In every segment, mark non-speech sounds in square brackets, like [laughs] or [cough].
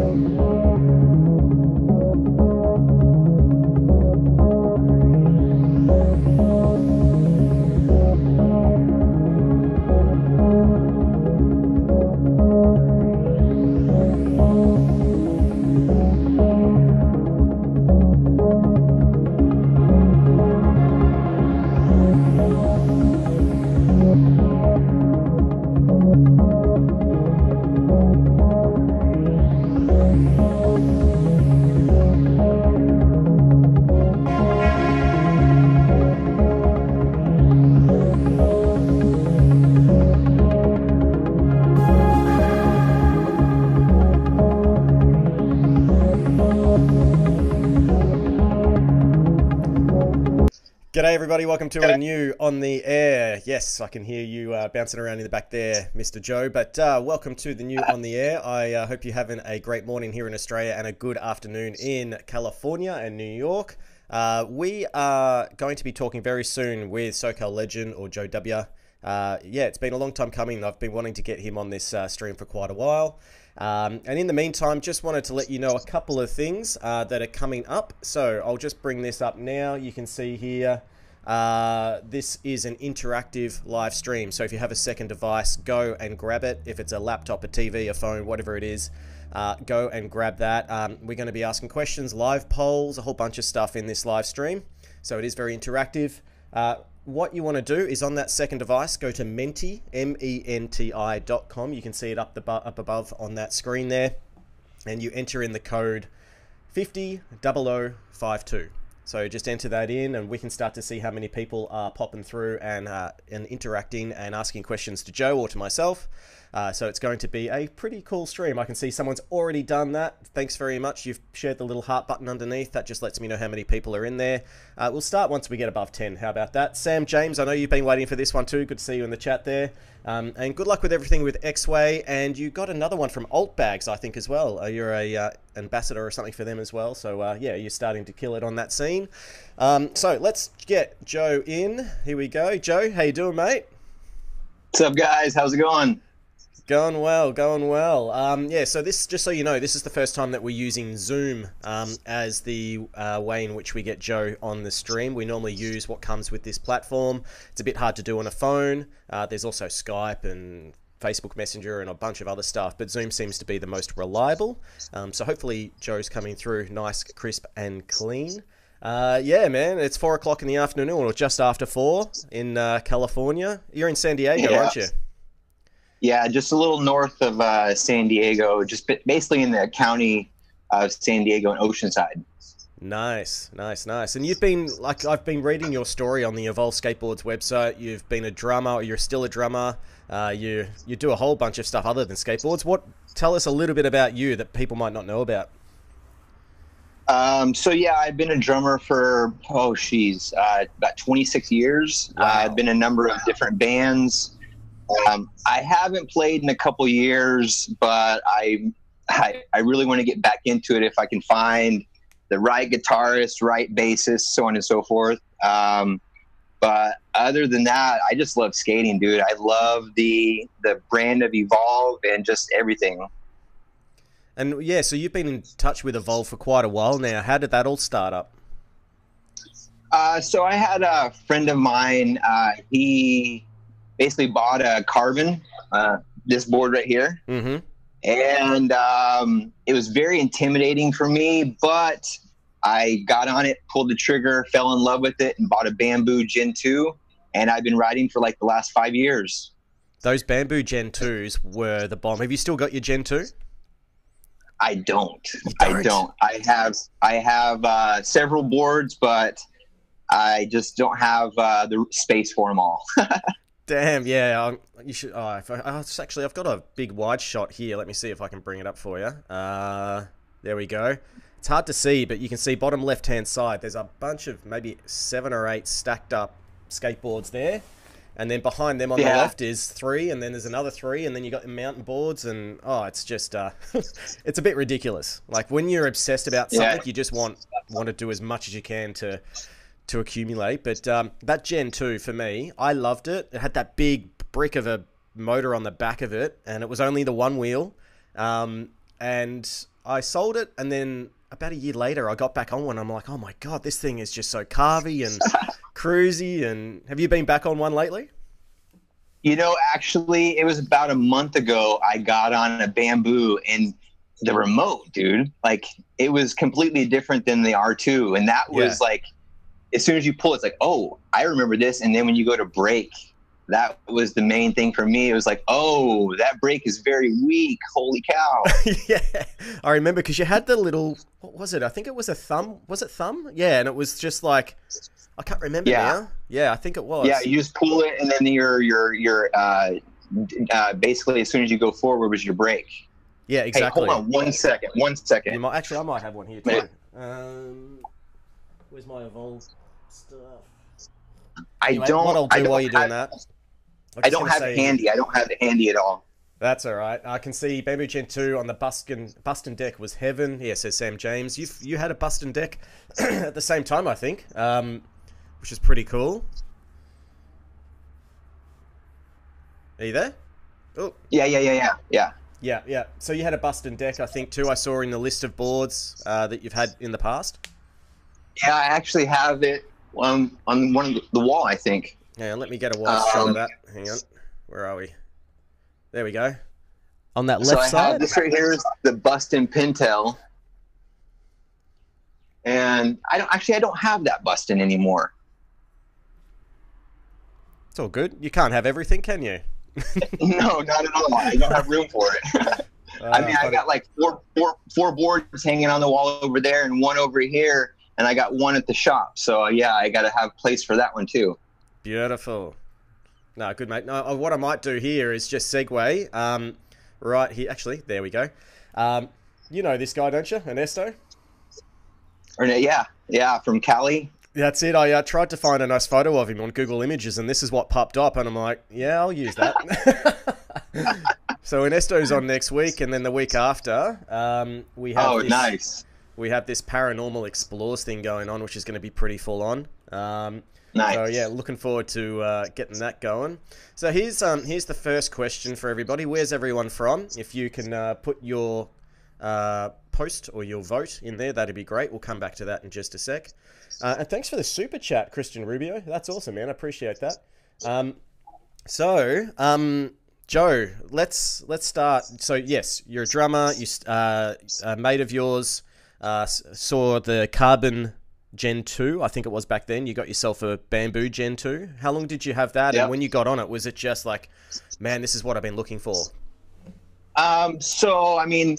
G'day, everybody. Welcome to a new On the Air. Yes, I can hear you uh, bouncing around in the back there, Mr. Joe. But uh, welcome to the new On the Air. I uh, hope you're having a great morning here in Australia and a good afternoon in California and New York. Uh, we are going to be talking very soon with SoCal legend or Joe W. Uh, yeah, it's been a long time coming. I've been wanting to get him on this uh, stream for quite a while. Um, and in the meantime, just wanted to let you know a couple of things uh, that are coming up. So I'll just bring this up now. You can see here. Uh, this is an interactive live stream. So if you have a second device, go and grab it. If it's a laptop, a TV, a phone, whatever it is, uh, go and grab that. Um, we're going to be asking questions, live polls, a whole bunch of stuff in this live stream. So it is very interactive. Uh, what you want to do is on that second device, go to menti, M-E-N-T-I dot com. You can see it up, the up above on that screen there. And you enter in the code 500052. So just enter that in, and we can start to see how many people are popping through and uh, and interacting and asking questions to Joe or to myself. Uh, so it's going to be a pretty cool stream. I can see someone's already done that. Thanks very much. You've shared the little heart button underneath. That just lets me know how many people are in there. Uh, we'll start once we get above 10. How about that? Sam James, I know you've been waiting for this one too. Good to see you in the chat there. Um, and good luck with everything with Exway. And you got another one from Alt Bags, I think, as well. Uh, you're a uh, ambassador or something for them as well. So uh, yeah, you're starting to kill it on that scene. Um, so let's get Joe in. Here we go. Joe, how you doing, mate? What's up, guys? How's it going? Going well, going well. Um, yeah, so this, just so you know, this is the first time that we're using Zoom um, as the uh, way in which we get Joe on the stream. We normally use what comes with this platform. It's a bit hard to do on a phone. Uh, there's also Skype and Facebook Messenger and a bunch of other stuff, but Zoom seems to be the most reliable. Um, so hopefully Joe's coming through nice, crisp, and clean. Uh, yeah, man, it's four o'clock in the afternoon, or just after four in uh, California. You're in San Diego, yeah. aren't you? Yeah, just a little north of uh, San Diego, just basically in the county of San Diego and Oceanside. Nice, nice, nice. And you've been like I've been reading your story on the Evolve Skateboards website. You've been a drummer, or you're still a drummer. Uh, you you do a whole bunch of stuff other than skateboards. What? Tell us a little bit about you that people might not know about. Um, so yeah, I've been a drummer for oh, she's uh, about 26 years. Wow. Uh, I've been in a number of different bands. Um, I haven't played in a couple years, but I, I, I really want to get back into it if I can find the right guitarist, right bassist, so on and so forth. Um, but other than that, I just love skating, dude. I love the the brand of Evolve and just everything. And yeah, so you've been in touch with Evolve for quite a while now. How did that all start up? Uh, so I had a friend of mine. Uh, he basically bought a Carbon, uh, this board right here. Mm-hmm. And um, it was very intimidating for me, but I got on it, pulled the trigger, fell in love with it, and bought a Bamboo Gen 2. And I've been riding for like the last five years. Those Bamboo Gen 2s were the bomb. Have you still got your Gen 2? I don't. don't. I don't. I have I have uh, several boards, but I just don't have uh, the space for them all. [laughs] Damn, yeah. Um, you should. Oh, if I, oh, actually, I've got a big wide shot here. Let me see if I can bring it up for you. Uh, there we go. It's hard to see, but you can see bottom left hand side. There's a bunch of maybe seven or eight stacked up skateboards there, and then behind them on yeah. the left is three, and then there's another three, and then you got the mountain boards, and oh, it's just uh, [laughs] it's a bit ridiculous. Like when you're obsessed about something, yeah. you just want want to do as much as you can to to accumulate. But um, that Gen 2 for me, I loved it. It had that big brick of a motor on the back of it, and it was only the one wheel. Um, and I sold it, and then about a year later, I got back on one. I'm like, oh my god, this thing is just so carvy and [laughs] cruisy. And have you been back on one lately? You know, actually, it was about a month ago. I got on a bamboo and the remote, dude. Like it was completely different than the R2, and that was yeah. like, as soon as you pull, it's like, oh, I remember this. And then when you go to brake, that was the main thing for me. It was like, oh, that brake is very weak. Holy cow! [laughs] yeah, I remember because you had the little, what was it? I think it was a thumb. Was it thumb? Yeah, and it was just like, I can't remember yeah. now. Yeah, I think it was. Yeah, you just pull it, and then your your your uh, uh, basically as soon as you go forward was your brake. Yeah, exactly. Hey, hold on one second. One second. Might, actually, I might have one here too. Um, where's my evolve stuff? I anyway, don't. What I'll do I don't while you're doing that. I don't have say, it handy. I don't have it handy at all. That's all right. I can see Bamboo Gen 2 on the Bustin, Bustin deck was heaven. Yeah, says Sam James. You you had a Bustin deck [clears throat] at the same time, I think, um, which is pretty cool. Are you there? Oh. Yeah, yeah, yeah, yeah, yeah. Yeah, yeah. So you had a Bustin deck, I think, too. I saw in the list of boards uh, that you've had in the past. Yeah, I actually have it on on one of the wall. I think. Yeah, let me get a wide um, shot of that. Hang on. Where are we? There we go. On that left so I side. Have this right here is the Bustin Pintail. And I don't actually I don't have that Bustin anymore. It's all good. You can't have everything, can you? [laughs] no, not at all. I don't have room for it. uh, [laughs] I mean, I got like four, four, four boards hanging on the wall over there and one over here, and I got one at the shop. So yeah, I got to have place for that one too. Beautiful. No, good mate. No, uh, what I might do here is just segue um, right here. Actually, there we go. Um, you know this guy, don't you, Ernesto? Yeah, yeah, from Cali. That's it. I uh, tried to find a nice photo of him on Google Images, and this is what popped up, and I'm like, yeah, I'll use that. [laughs] so Ernesto's on next week, and then the week after, um, we have. Oh, this, nice. We have this paranormal explores thing going on, which is going to be pretty full on. Um, Nice. So yeah, looking forward to uh, getting that going. So here's um here's the first question for everybody. Where's everyone from? If you can uh, put your uh, post or your vote in there, that'd be great. We'll come back to that in just a sec. Uh, and thanks for the super chat, Christian Rubio. That's awesome, man. I appreciate that. Um, so um, Joe, let's let's start. So yes, you're a drummer. You uh, a mate of yours uh, saw the carbon Gen 2, I think it was back then. You got yourself a Bamboo Gen 2. How long did you have that? Yep. And when you got on it, was it just like, man, this is what I've been looking for? Um, so, I mean,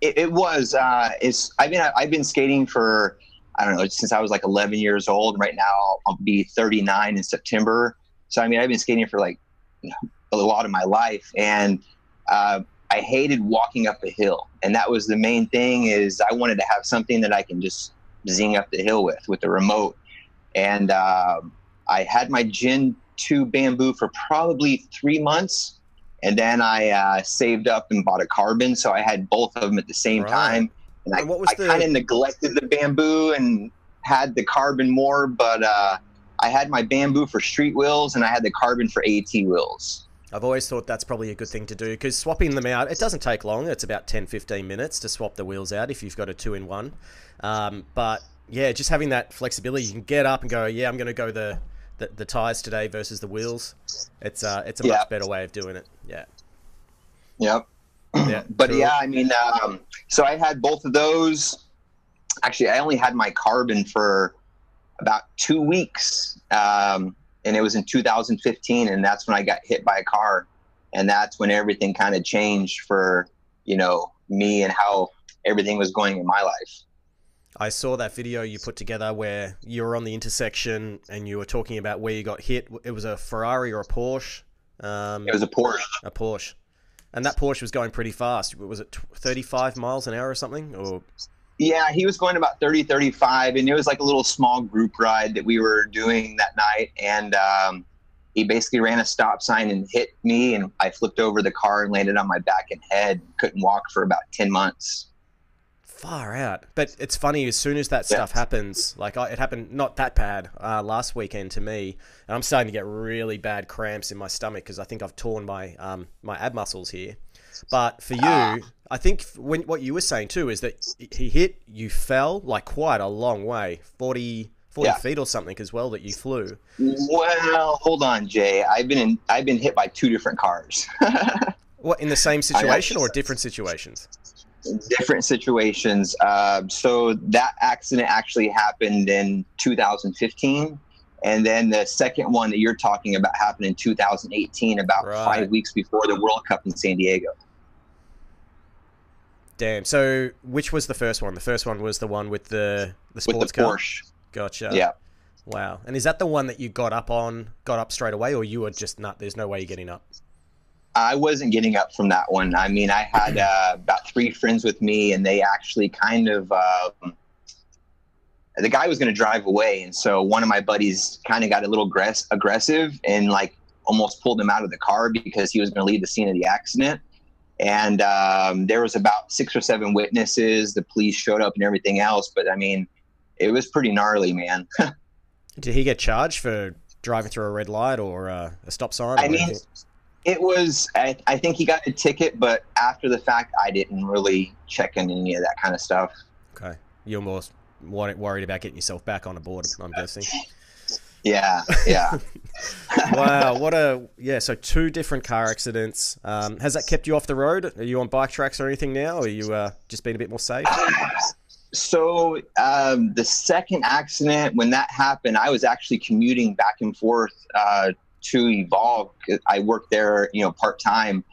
it, it was, uh, it's, I mean, I've been skating for, I don't know, since I was like 11 years old. Right now, I'll, I'll be 39 in September. So, I mean, I've been skating for like you know, a lot of my life. And, uh, I hated walking up a hill. And that was the main thing is I wanted to have something that I can just zing up the hill with with the remote. And uh, I had my Gen 2 bamboo for probably three months. And then I uh, saved up and bought a carbon. So I had both of them at the same right. time. And, and I, I the... kind of neglected the bamboo and had the carbon more, but uh, I had my bamboo for street wheels and I had the carbon for AT wheels. I've always thought that's probably a good thing to do because swapping them out, it doesn't take long. It's about 10 15 minutes to swap the wheels out if you've got a two in one. Um, but yeah, just having that flexibility, you can get up and go, yeah, I'm going to go the, the, the tires today versus the wheels. It's uh, it's a much better way of doing it. Yeah. Yep. Yeah. [clears throat] but cool. yeah, I mean, um, so I had both of those. Actually, I only had my carbon for about two weeks, um, and it was in 2015, and that's when I got hit by a car, and that's when everything kind of changed for you know me and how everything was going in my life. I saw that video you put together where you were on the intersection and you were talking about where you got hit. It was a Ferrari or a Porsche. Um, it was a Porsche. A Porsche, and that Porsche was going pretty fast. Was it 35 miles an hour or something? Or yeah, he was going about 30, 35, and it was like a little small group ride that we were doing that night. And um, he basically ran a stop sign and hit me, and I flipped over the car and landed on my back and head. Couldn't walk for about 10 months far out. But it's funny as soon as that stuff happens, like it happened not that bad uh, last weekend to me, and I'm starting to get really bad cramps in my stomach because I think I've torn my um, my ab muscles here. But for you, I think when what you were saying too is that he hit, you fell like quite a long way, 40, 40 yeah. feet or something as well that you flew. Well, hold on, Jay. I've been in, I've been hit by two different cars. [laughs] what in the same situation or different situations? Different situations. Uh, so that accident actually happened in 2015. And then the second one that you're talking about happened in 2018, about right. five weeks before the World Cup in San Diego. Damn. So, which was the first one? The first one was the one with the the sports with the car. Porsche. Gotcha. Yeah. Wow. And is that the one that you got up on, got up straight away, or you were just not? There's no way you're getting up. I wasn't getting up from that one. I mean, I had [clears throat] uh, about three friends with me, and they actually kind of. Um, the guy was going to drive away, and so one of my buddies kind of got a little aggress- aggressive and like almost pulled him out of the car because he was going to leave the scene of the accident. And um, there was about six or seven witnesses. The police showed up and everything else, but I mean, it was pretty gnarly, man. [laughs] Did he get charged for driving through a red light or uh, a stop sign? I mean, anything? it was. I, I, think he got a ticket, but after the fact, I didn't really check in any of that kind of stuff. Okay, you're more worried about getting yourself back on a board. I'm guessing. Yeah, yeah. [laughs] wow, what a yeah. So two different car accidents. Um, has that kept you off the road? Are you on bike tracks or anything now? Or are you uh, just being a bit more safe? so um, the second accident, when that happened, I was actually commuting back and forth uh, to Evolve. I worked there, you know, part time,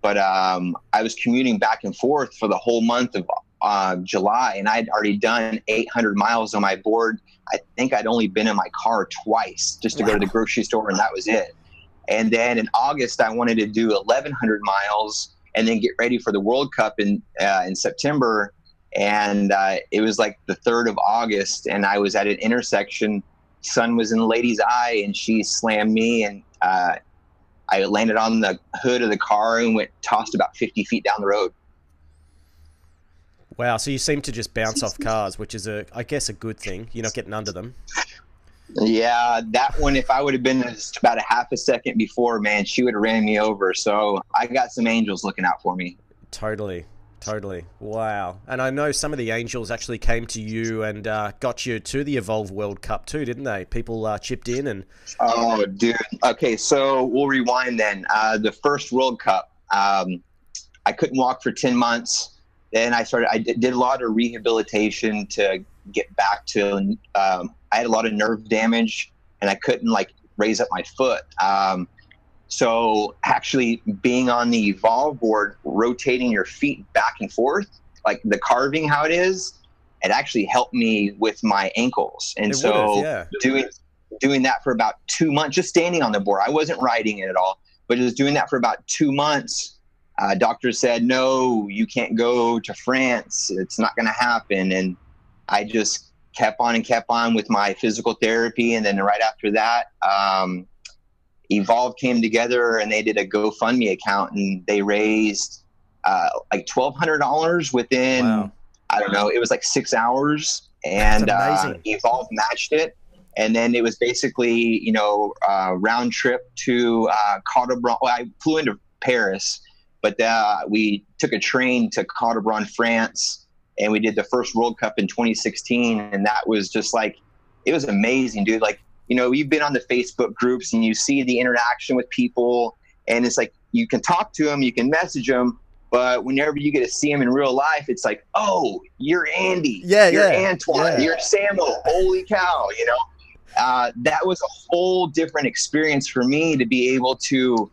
but um, I was commuting back and forth for the whole month of uh, July, and I'd already done 800 miles on my board I think I'd only been in my car twice just to wow. go to the grocery store, and that was it. And then in August, I wanted to do 1,100 miles and then get ready for the World Cup in uh, in September. And uh, it was like the third of August, and I was at an intersection. Sun was in the lady's eye, and she slammed me, and uh, I landed on the hood of the car and went tossed about 50 feet down the road. Wow, so you seem to just bounce off [laughs] cars, which is a, I guess, a good thing. You're not getting under them. Yeah, that one. If I would have been just about a half a second before, man, she would have ran me over. So I got some angels looking out for me. Totally, totally. Wow. And I know some of the angels actually came to you and uh, got you to the Evolve World Cup too, didn't they? People uh, chipped in and. Oh, dude. Okay, so we'll rewind then. Uh, the first World Cup, um, I couldn't walk for ten months then I started. I did, a lot of rehabilitation to get back to. Um, I had a lot of nerve damage, and I couldn't like raise up my foot. Um, so actually, being on the Evolve board, rotating your feet back and forth, like the carving, how it is, it actually helped me with my ankles. And it so yeah. doing doing that for about two months, just standing on the board. I wasn't riding it at all, but just doing that for about two months uh, doctors said, no, you can't go to France. It's not going to happen. And I just kept on and kept on with my physical therapy. And then right after that, um, Evolve came together and they did a GoFundMe account and they raised uh, like $1,200 within, wow. I don't know, it was like six hours. And uh, Evolve matched it. And then it was basically, you know, uh, round trip to uh, Well, I flew into Paris but uh, we took a train to Caudebron, France, and we did the first World Cup in 2016, and that was just like it was amazing, dude. Like you know, you've been on the Facebook groups and you see the interaction with people, and it's like you can talk to them, you can message them, but whenever you get to see them in real life, it's like, oh, you're Andy, yeah, you're yeah, Antoine, yeah. you're Samuel. Holy cow, you know. Uh, that was a whole different experience for me to be able to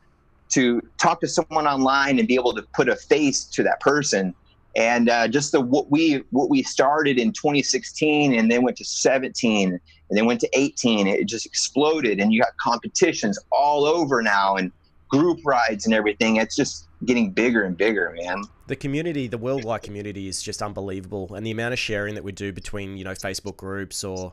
to talk to someone online and be able to put a face to that person. And uh, just the what we what we started in 2016 and then went to 17 and then went to 18 it just exploded. And you got competitions all over now and group rides and everything. It's just getting bigger and bigger man the community, the worldwide community, is just unbelievable, and the amount of sharing that we do between you know Facebook groups or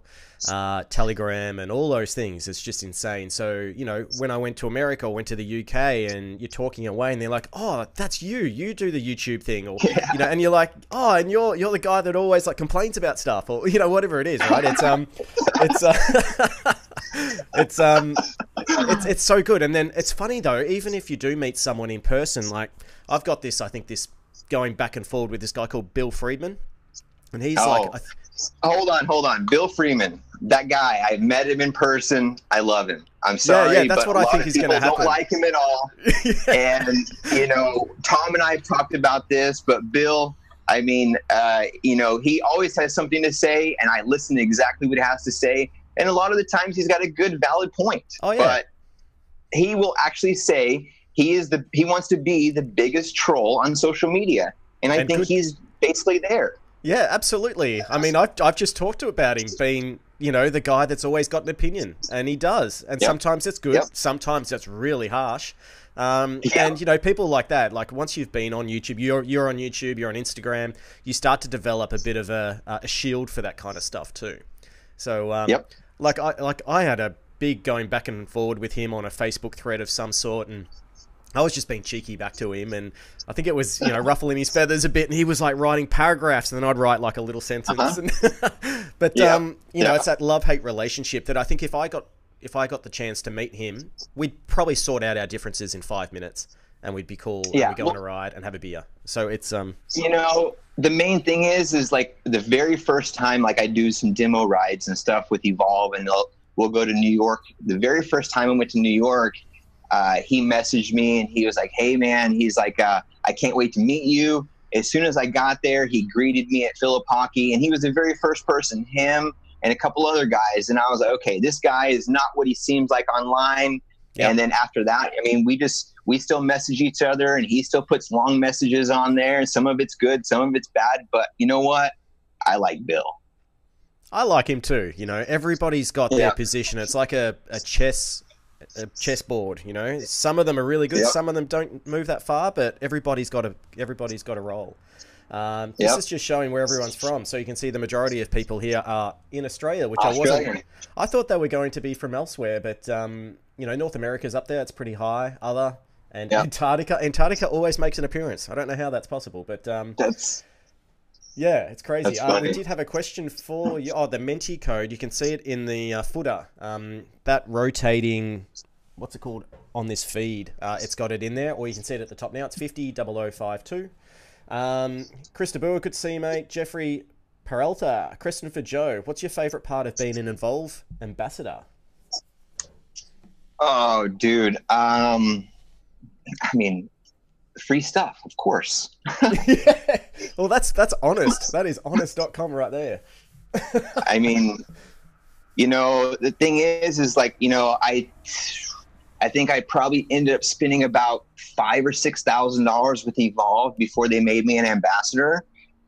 uh, Telegram and all those things is just insane. So you know, when I went to America or went to the UK, and you're talking away, and they're like, "Oh, that's you. You do the YouTube thing," or yeah. you know, and you're like, "Oh, and you're you're the guy that always like complains about stuff," or you know, whatever it is, right? It's um, it's uh, [laughs] it's um, it's it's so good. And then it's funny though, even if you do meet someone in person, like I've got this. I think this going back and forward with this guy called Bill Friedman, and he's Oh. like, th- Hold on, hold on. Bill Freeman, that guy. I met him in person. I love him. I'm sorry, yeah, yeah that's what I think is gonna people happen. Don't like him at all. [laughs] and you know, Tom and I have talked about this, but Bill, I mean, uh, you know, he always has something to say, and I listen to exactly what he has to say. And a lot of the times, he's got a good, valid point. Oh, yeah. But he will actually say he is the he wants to be the biggest troll on social media, and I And think could- he's basically there. yeah, absolutely. I mean, I've I've just talked to about him being. You know, the guy that's always got an opinion, and he does. And Yep. sometimes it's good, Yep. sometimes it's really harsh. Um, Yeah. And you know, people like that, like once you've been on YouTube, you're you're on YouTube, you're on Instagram, you start to develop a bit of a, a shield for that kind of stuff too. So, um, Yep. like I like I had a big going back and forward with him on a Facebook thread of some sort, and I was just being cheeky back to him, and I think it was you know ruffling his feathers a bit, and he was like writing paragraphs, and then I'd write like a little sentence. And [laughs] but Yeah. um, you know, Yeah. it's that love hate relationship that I think if I got if I got the chance to meet him, we'd probably sort out our differences in five minutes, and we'd be cool. and Yeah, we'd go on a ride and have a beer. So it's um, you know the main thing is is like the very first time like i do some demo rides and stuff with evolve and they'll, we'll go to new york the very first time i went to new york uh, he messaged me and he was like hey man he's like uh, i can't wait to meet you as soon as i got there he greeted me at philip hockey and he was the very first person him and a couple other guys and i was like okay this guy is not what he seems like online Yeah. and then after that i mean we just we still message each other and he still puts long messages on there and some of it's good some of it's bad but you know what i like bill I like him too. You know, everybody's got their Yeah. position. It's like a, a chess a chessboard. You know, some of them are really good. Yep. Some of them don't move that far, but everybody's got a everybody's got a role. Um, this Yep. is just showing where everyone's from, so you can see the majority of people here are in Australia, which I wasn't. I thought they were going to be from elsewhere, but um, you know, North America's up there. It's pretty high. Other and Yep. Antarctica. Antarctica always makes an appearance. I don't know how that's possible, but um, that's yeah, it's crazy. Uh, we did have a question for you. Oh, the Menti code. You can see it in the uh, footer. Um, that rotating, what's it called on this feed? Uh, it's got it in there, or you can see it at the top now. It's 500052. Um, Chris DeBoer, good to see you, mate. Jeffrey Peralta, question for Joe. What's your favourite part of being an Evolve ambassador? oh dude um i mean free stuff of course. [laughs] Well, that's that's honest. That is honest.com right there. I mean, you know, the thing is, is like, you know, I, I think I probably ended up spending about five or six thousand dollars with Evolve before they made me an ambassador,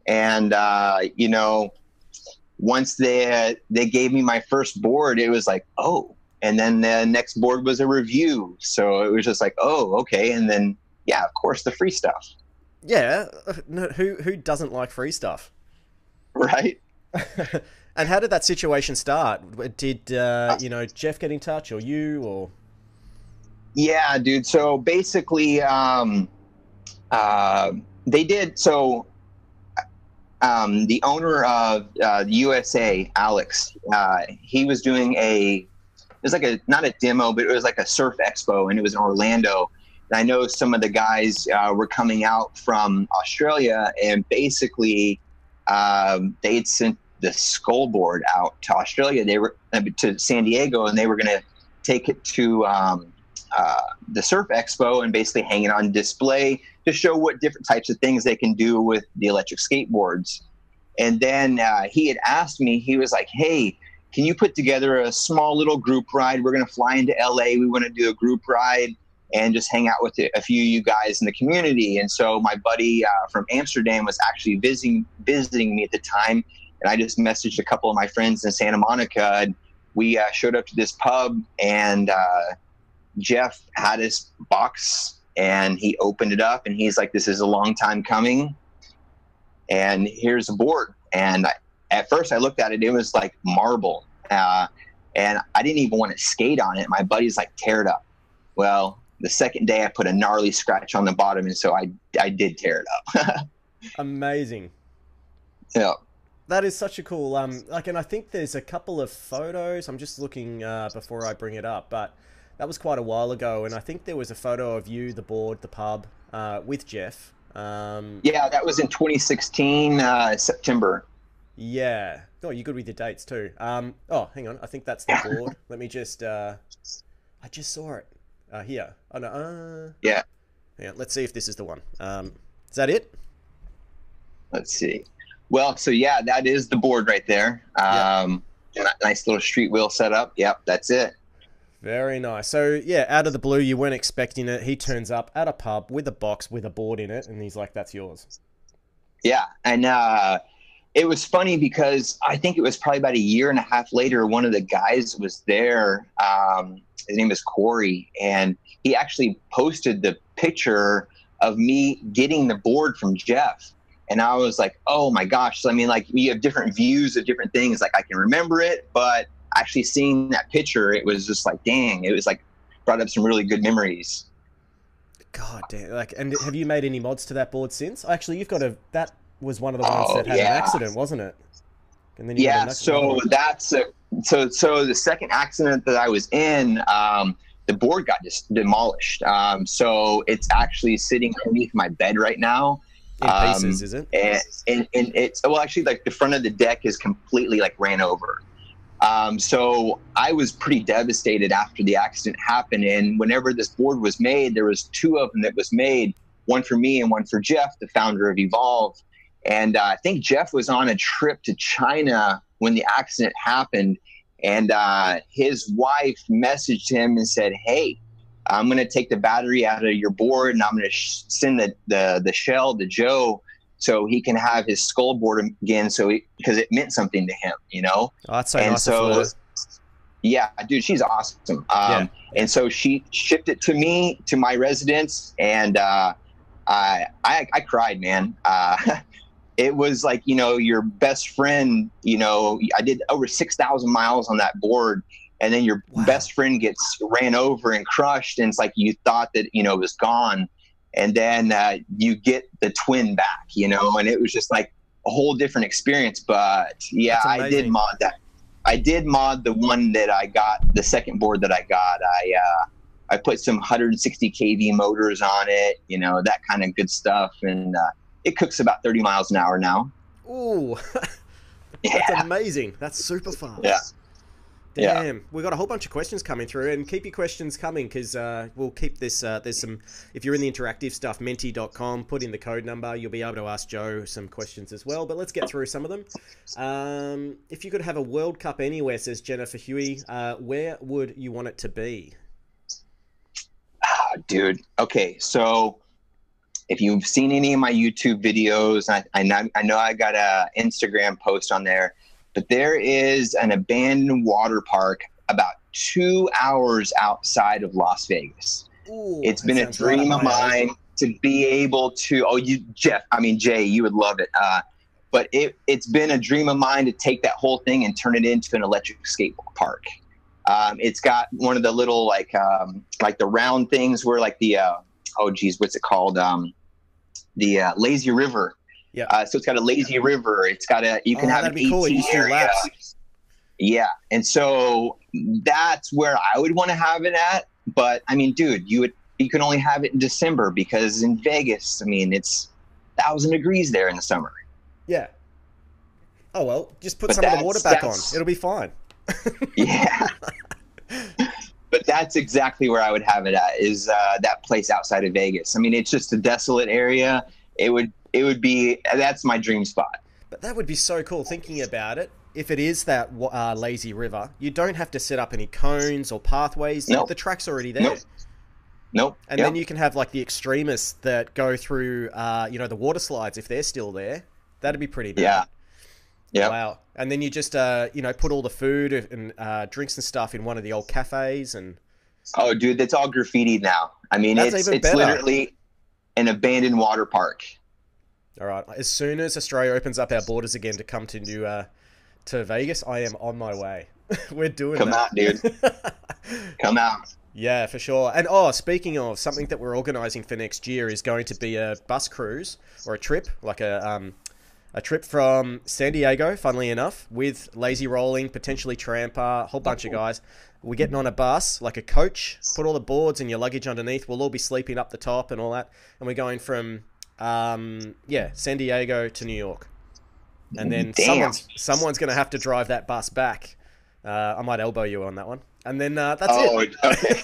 and uh, you know, once they they gave me my first board, it was like, oh, and then the next board was a review, so it was just like, oh, okay, and then yeah, of course, the free stuff, Yeah, uh, no, who who doesn't like free stuff? [laughs] right? and how did that situation start? Did uh, you know Jeff get in touch, or you, or Yeah, dude. So basically, um, uh, they did. So um, the owner of uh, USA, Alex, uh, he was doing a. It was like a not a demo, but it was like a surf expo, and it was in Orlando. And I know some of the guys uh, were coming out from Australia, and basically, um, they had sent the skull board out to Australia. They were uh, to San Diego, and they were going to take it to um, uh, the Surf Expo and basically hang it on display to show what different types of things they can do with the electric skateboards. And then uh, he had asked me, he was like, "Hey, can you put together a small little group ride? We're going to fly into LA. We want to do a group ride." And just hang out with a few of you guys in the community. And so my buddy uh, from Amsterdam was actually visiting visiting me at the time, and I just messaged a couple of my friends in Santa Monica. And we uh, showed up to this pub, and uh, Jeff had his box, and he opened it up, and he's like, "This is a long time coming." And here's a board. And I, at first, I looked at it; it was like marble, uh, and I didn't even want to skate on it. My buddy's like, "Tear it up." Well, the second day, I put a gnarly scratch on the bottom, and so I I did tear it up. [laughs] amazing. yeah. That is such a cool. Um, like, and I think there's a couple of photos. I'm just looking uh, before I bring it up, but that was quite a while ago, and I think there was a photo of you, the board, the pub, uh, with Jeff. Um, yeah, that was in 2016 uh, September. Yeah. Oh, you're good with your dates too. Um, oh, hang on. I think that's the board. Let me just. Uh, I just saw it uh, here. Oh no. Uh, yeah. On. Let's see if this is the one. Um, is that it? Let's see. Well, so yeah, that is the board right there. Um, yeah. Nice little street wheel setup. Yep, that's it. Very nice. So yeah, out of the blue, you weren't expecting it. He turns up at a pub with a box with a board in it, and he's like, "That's yours." Yeah, and uh, it was funny because I think it was probably about a year and a half later. One of the guys was there. Um, his name is Corey, and he actually posted the picture of me getting the board from Jeff. And I was like, oh my gosh. So, I mean, like, we have different views of different things. Like, I can remember it, but actually seeing that picture, it was just like, dang, it was like brought up some really good memories. God damn. Like, and have you made any mods to that board since? Actually, you've got a, that was one of the ones oh, that had yeah. an accident, wasn't it? And then yeah, so that's a, so so the second accident that I was in, um, the board got just demolished. Um, so it's actually sitting underneath my bed right now. In um, pieces, is it? And, and, and it's well, actually, like the front of the deck is completely like ran over. Um, so I was pretty devastated after the accident happened. And whenever this board was made, there was two of them that was made, one for me and one for Jeff, the founder of Evolve. And uh, I think Jeff was on a trip to China when the accident happened. And uh, his wife messaged him and said, Hey, I'm going to take the battery out of your board and I'm going to sh- send the, the, the shell to Joe so he can have his skull board again. So because it meant something to him, you know? Oh, that's so and so, yeah, dude, she's awesome. Um, yeah. And so she shipped it to me, to my residence. And uh, I, I, I cried, man. Uh, [laughs] it was like you know your best friend you know i did over 6000 miles on that board and then your wow. best friend gets ran over and crushed and it's like you thought that you know it was gone and then uh, you get the twin back you know and it was just like a whole different experience but yeah i did mod that. I did mod the one that i got the second board that i got. I uh, i put some 160 kv motors on it you know that kind of good stuff and uh, it cooks about 30 miles an hour now. Ooh, [laughs] that's yeah. amazing. That's super fast. Yeah. Damn, yeah. we've got a whole bunch of questions coming through, and keep your questions coming because uh, we'll keep this. Uh, there's some, if you're in the interactive stuff, menti.com, put in the code number, you'll be able to ask Joe some questions as well. But let's get through some of them. Um, if you could have a World Cup anywhere, says Jennifer Huey, uh, where would you want it to be? Ah, dude, okay, so if you've seen any of my YouTube videos, I, I, know, I know I got a Instagram post on there, but there is an abandoned water park about two hours outside of Las Vegas. Ooh, it's been a dream of mine to be able to. Oh, you, Jeff. I mean, Jay, you would love it. Uh, but it, it's been a dream of mine to take that whole thing and turn it into an electric skate park. Um, it's got one of the little like um, like the round things where like the uh, oh geez, what's it called? Um, the uh, lazy river. Yeah. Uh, so it's got a lazy river. It's got a you can oh, have an 18 cool. area. Yeah, and so that's where I would want to have it at. But I mean, dude, you would you can only have it in December because in Vegas, I mean, it's thousand degrees there in the summer. Yeah. Oh well, just put but some of the water back on. It'll be fine. [laughs] yeah. [laughs] but that's exactly where I would have it at is uh, that place outside of Vegas. I mean, it's just a desolate area. It would it would be that's my dream spot. But that would be so cool thinking about it. If it is that uh, lazy river, you don't have to set up any cones or pathways. Nope. The track's already there. Nope. Nope. And yep. then you can have like the extremists that go through, uh, you know, the water slides if they're still there. That'd be pretty bad. Yeah. Yeah. Wow. And then you just uh, you know put all the food and uh, drinks and stuff in one of the old cafes and. Oh, dude, that's all graffiti now. I mean, that's it's it's better. literally an abandoned water park. All right. As soon as Australia opens up our borders again to come to New uh, to Vegas, I am on my way. [laughs] We're doing. Come that. out, dude. [laughs] Come out. Yeah, for sure. And oh, speaking of something that we're organising for next year is going to be a bus cruise or a trip, like a um, a trip from San Diego, funnily enough, with Lazy Rolling, potentially Tramper, a whole bunch of guys. We're getting on a bus, like a coach, put all the boards and your luggage underneath. We'll all be sleeping up the top and all that. And we're going from, um, yeah, San Diego to New York. And then Damn. someone's someone's going to have to drive that bus back. Uh, I might elbow you on that one. And then uh, that's oh, it. okay.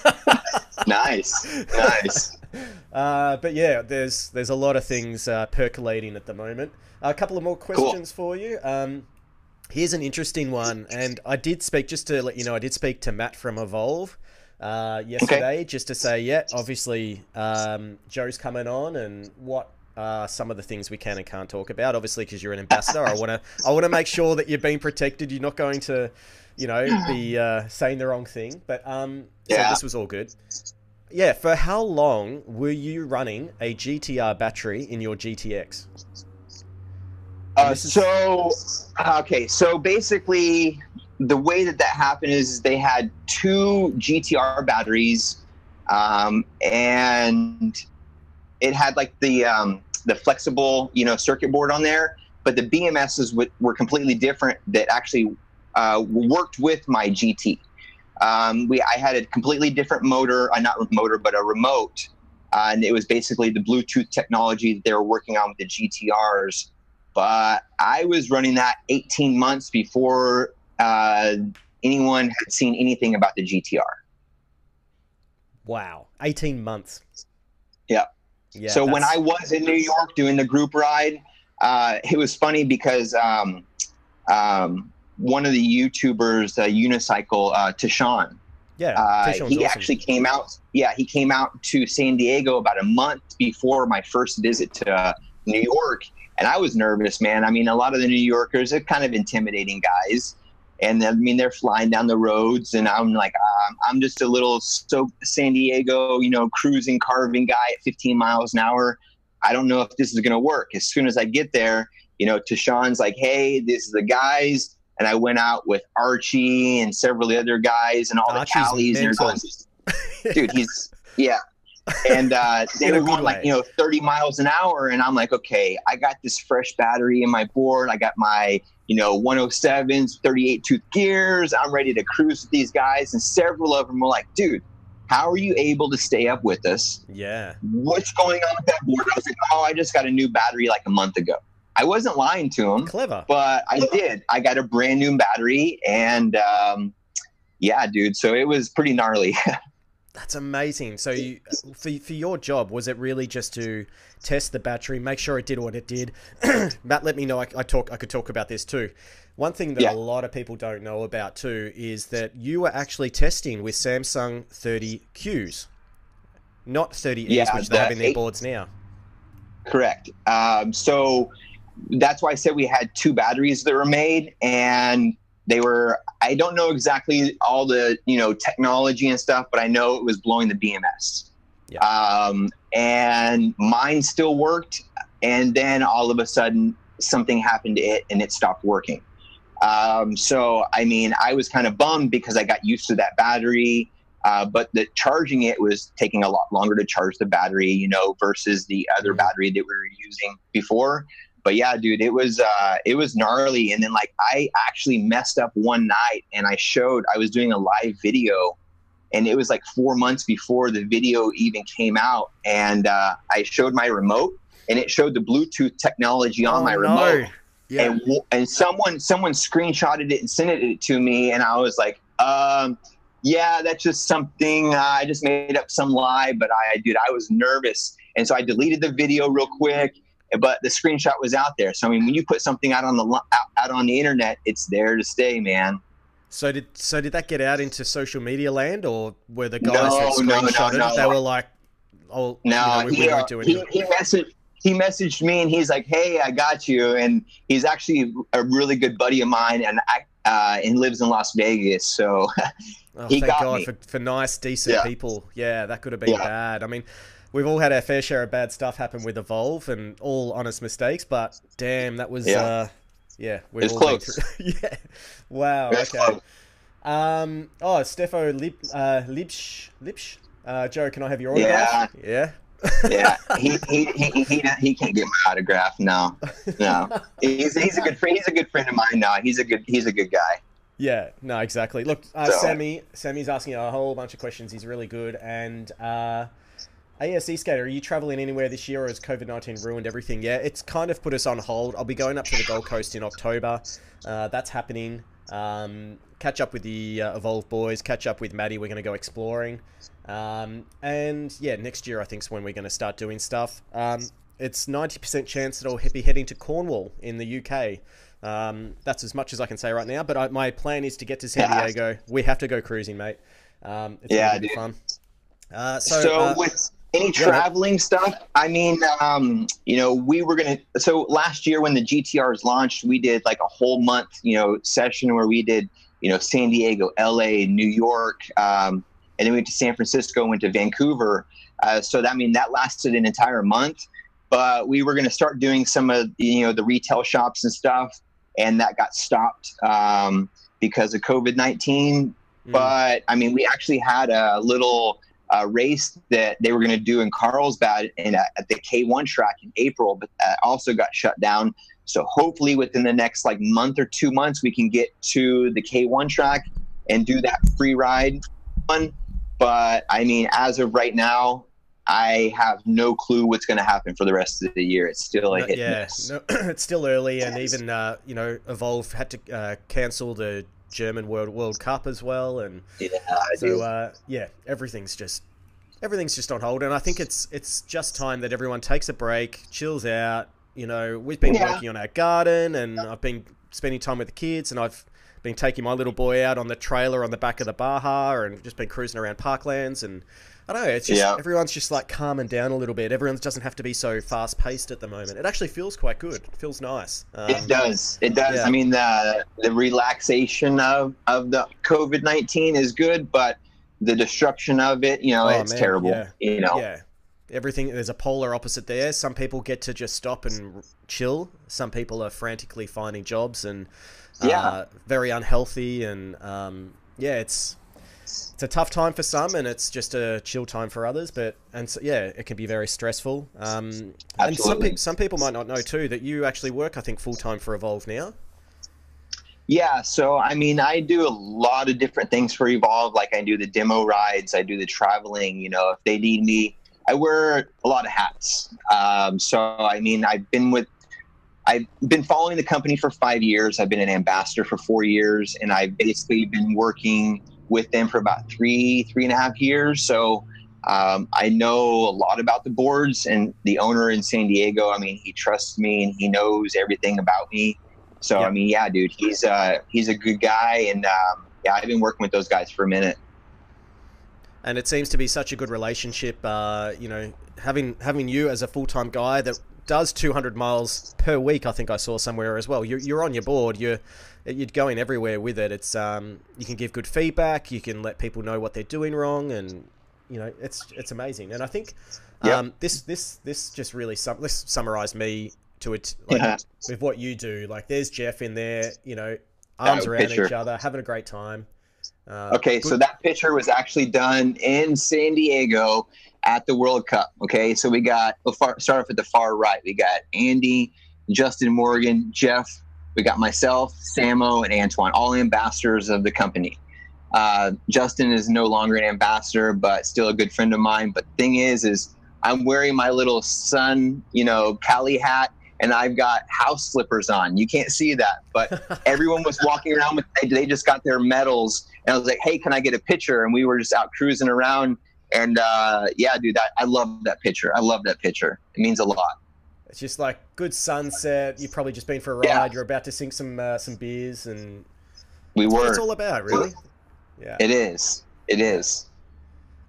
[laughs] nice, nice. [laughs] Uh, but yeah, there's there's a lot of things uh, percolating at the moment. a couple of more questions for you. Um, here's an interesting one, and I did speak just to let you know I did speak to Matt from Evolve uh, yesterday, just to say, yeah, obviously um, Joe's coming on, and what are some of the things we can and can't talk about. Obviously, because you're an ambassador, I want to I want to make sure that you're being protected. You're not going to, you know, be uh, saying the wrong thing. But um, so Yeah. this was all good. Yeah, for how long were you running a GTR battery in your GTX? Uh, is- so, okay, so basically, the way that that happened is they had two GTR batteries, um, and it had like the um, the flexible, you know, circuit board on there. But the BMSs w- were completely different. That actually uh, worked with my GT. Um, we I had a completely different motor, uh, not motor, but a remote, uh, and it was basically the Bluetooth technology that they were working on with the GTRs but I was running that 18 months before uh, anyone had seen anything about the GTR. Wow, 18 months. Yeah. Yeah. so when I was in New York doing the group ride, uh, it was funny because um, um, one of the YouTubers, uh, Unicycle, uh, Tashawn, yeah, uh, he awesome. actually came out. Yeah, he came out to San Diego about a month before my first visit to uh, New York, and I was nervous, man. I mean, a lot of the New Yorkers are kind of intimidating guys, and I mean they're flying down the roads, and I'm like, um, I'm just a little so San Diego, you know, cruising, carving guy at 15 miles an hour. I don't know if this is gonna work. As soon as I get there, you know, Tashawn's like, hey, this is the guys. And I went out with Archie and several other guys and all the Archie's Callies. And everyone's- dude, he's yeah. And uh, [laughs] they were going like you know 30 miles an hour, and I'm like, okay, I got this fresh battery in my board. I got my you know 107s, 38 tooth gears. I'm ready to cruise with these guys. And several of them were like, dude, how are you able to stay up with us? yeah. What's going on with that board? I was like, oh, I just got a new battery like a month ago. I wasn't lying to them Clever. but I did. I got a brand new battery, and um, yeah, dude. So it was pretty gnarly. [laughs] That's amazing. So, you, for for your job, was it really just to test the battery, make sure it did what it did? [clears throat] Matt, let me know. I, I talk. I could talk about this too. One thing that Yeah. a lot of people don't know about too is that you were actually testing with Samsung 30Qs, not 30Es, Yeah, which they have in their eight- boards now. Correct. Um, so that's why I said we had two batteries that were made, and they were. I don't know exactly all the you know technology and stuff, but I know it was blowing the BMS. Yeah. Um, and mine still worked, and then all of a sudden something happened to it, and it stopped working. Um, so I mean, I was kind of bummed because I got used to that battery. Uh, but the charging it was taking a lot longer to charge the battery, you know, versus the other Mhm. battery that we were using before. But yeah, dude, it was uh, it was gnarly. And then like I actually messed up one night, and I showed I was doing a live video, and it was like four months before the video even came out, and uh, I showed my remote, and it showed the Bluetooth technology on Oh, my no. remote Yeah. and and someone someone screenshotted it and sent it to me and i was like um yeah that's just something uh, i just made up some lie but i dude i was nervous and so i deleted the video real quick but the screenshot was out there so i mean when you put something out on the out, out on the internet it's there to stay man So did so did that get out into social media land, or were the guys No, that no, no, no. it? They were like, "Oh, no you know, we, he, we uh, won't do he, anything." he messaged he messaged me and he's like hey i got you and he's actually a really good buddy of mine and I, uh, and lives in las vegas so [laughs] Oh, He thank got God me. for, for nice, decent Yeah. people. Yeah, that could have been Yeah. bad. I mean, we've all had our fair share of bad stuff happen with Evolve and all honest mistakes, but damn, that was Yeah. uh, yeah, we've It's all close. through- [laughs] yeah, wow. It's okay. close. Um. Oh, Stefo Lip, uh, Lipsch, Lipsch. Uh, Joe, can I have your autograph? Yeah. yeah, [laughs] yeah. he, he, he, he, he can't get my autograph. No, no. He's, he's a good friend. He's a good friend of mine. now. he's a good he's a good guy. Yeah, no, exactly. Look, uh, so, Sammy, Sammy's asking a whole bunch of questions. He's really good. And uh, ASE skater, are you traveling anywhere this year, or has COVID nineteen ruined everything? Yeah, it's kind of put us on hold. I'll be going up to the Gold Coast in October. Uh, that's happening. Um, catch up with the uh, Evolve boys. Catch up with Maddie. We're going to go exploring. Um, and yeah, next year I think is when we're going to start doing stuff. Um, it's ninety percent chance that I'll be heading to Cornwall in the UK. Um, that's as much as I can say right now. But I, my plan is to get to San Diego. We have to go cruising, mate. Um, it's yeah, be fun. Uh, so, so uh, with any traveling yeah, stuff, I mean, um, you know, we were gonna. So last year when the GTRs launched, we did like a whole month, you know, session where we did, you know, San Diego, LA, New York, um, and then we went to San Francisco, went to Vancouver. Uh, so that I mean that lasted an entire month. But we were going to start doing some of you know the retail shops and stuff and that got stopped um, because of COVID 19. Mm. But I mean, we actually had a little uh, race that they were going to do in Carlsbad in a, at the K1 track in April, but that also got shut down. So hopefully, within the next like month or two months, we can get to the K1 track and do that free ride one. But I mean, as of right now, I have no clue what's going to happen for the rest of the year. It's still a hit yeah, no, [clears throat] it's still early, and yes. even uh, you know, Evolve had to uh, cancel the German World World Cup as well, and yeah, so uh, yeah, everything's just everything's just on hold, and I think it's it's just time that everyone takes a break, chills out. You know, we've been yeah. working on our garden, and I've been spending time with the kids, and I've been taking my little boy out on the trailer on the back of the Baja, and just been cruising around parklands and I don't know. It's just yeah. everyone's just like calming down a little bit. Everyone doesn't have to be so fast paced at the moment. It actually feels quite good. It feels nice. Um, it does. It does. Yeah. I mean, the the relaxation of of the COVID nineteen is good, but the destruction of it, you know, oh, it's man. terrible. Yeah. You know. Yeah. Everything there's a polar opposite there. Some people get to just stop and chill. Some people are frantically finding jobs and uh, yeah, very unhealthy and um, yeah, it's it's a tough time for some, and it's just a chill time for others. But and so, yeah, it can be very stressful. Um, and some pe- some people might not know too that you actually work, I think, full time for Evolve now. Yeah, so I mean, I do a lot of different things for Evolve. Like I do the demo rides, I do the traveling. You know, if they need me, I wear a lot of hats. Um, so I mean, I've been with I've been following the company for five years. I've been an ambassador for four years, and I've basically been working with them for about three, three and a half years. So um, I know a lot about the boards and the owner in San Diego. I mean, he trusts me and he knows everything about me. So I mean, yeah, dude, he's uh, he's a good guy, and um, yeah, I've been working with those guys for a minute. And it seems to be such a good relationship. Uh, you know, having having you as a full time guy that does 200 miles per week. I think I saw somewhere as well. You're, you're on your board. You're you're going everywhere with it. It's um, you can give good feedback. You can let people know what they're doing wrong, and you know it's it's amazing. And I think um, yep. this this this just really sum- this summarized me to it like, yeah. with what you do. Like there's Jeff in there. You know, arms around picture. each other, having a great time. Uh, okay, good. so that picture was actually done in San Diego at the World Cup. Okay, so we got we'll far, start off at the far right. We got Andy, Justin Morgan, Jeff. We got myself, Samo, and Antoine, all ambassadors of the company. Uh, Justin is no longer an ambassador, but still a good friend of mine. But thing is, is I'm wearing my little sun, you know, Cali hat, and I've got house slippers on. You can't see that, but [laughs] everyone was walking around with. They, they just got their medals, and I was like, "Hey, can I get a picture?" And we were just out cruising around, and uh, yeah, dude, that I love that picture. I love that picture. It means a lot. It's just like good sunset. You've probably just been for a ride. Yeah. You're about to sink some uh, some beers, and we were. It's all about, really. Yeah. It is. It is.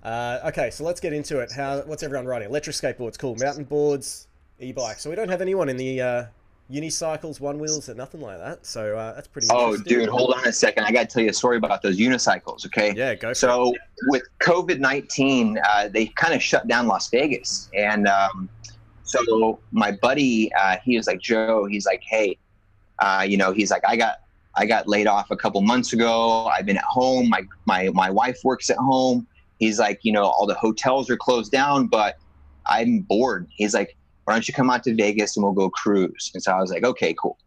Uh, okay, so let's get into it. How? What's everyone riding? Electric skateboards, cool. Mountain boards, e-bikes. So we don't have anyone in the uh, unicycles, one wheels, and nothing like that. So uh, that's pretty. Oh, dude, hold on a second. I got to tell you a story about those unicycles. Okay. Yeah, go. so it. with COVID nineteen, uh, they kind of shut down Las Vegas, and um, so my buddy, uh, he was like Joe. He's like, hey, uh, you know, he's like, I got I got laid off a couple months ago. I've been at home. My my my wife works at home. He's like, you know, all the hotels are closed down, but I'm bored. He's like, why don't you come out to Vegas and we'll go cruise? And so I was like, okay, cool.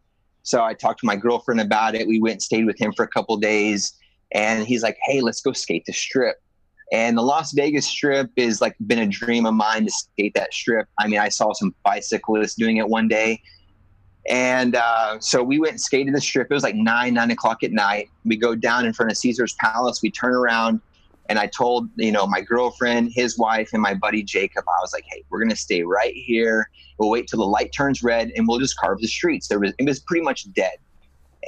So I talked to my girlfriend about it. We went and stayed with him for a couple days. And he's like, hey, let's go skate the strip. And the Las Vegas Strip is like been a dream of mine to skate that strip. I mean, I saw some bicyclists doing it one day. And uh, so we went and skated the strip. It was like nine, nine o'clock at night. We go down in front of Caesar's Palace. We turn around, and I told you know my girlfriend, his wife, and my buddy Jacob. I was like, "Hey, we're gonna stay right here. We'll wait till the light turns red, and we'll just carve the streets." There was it was pretty much dead.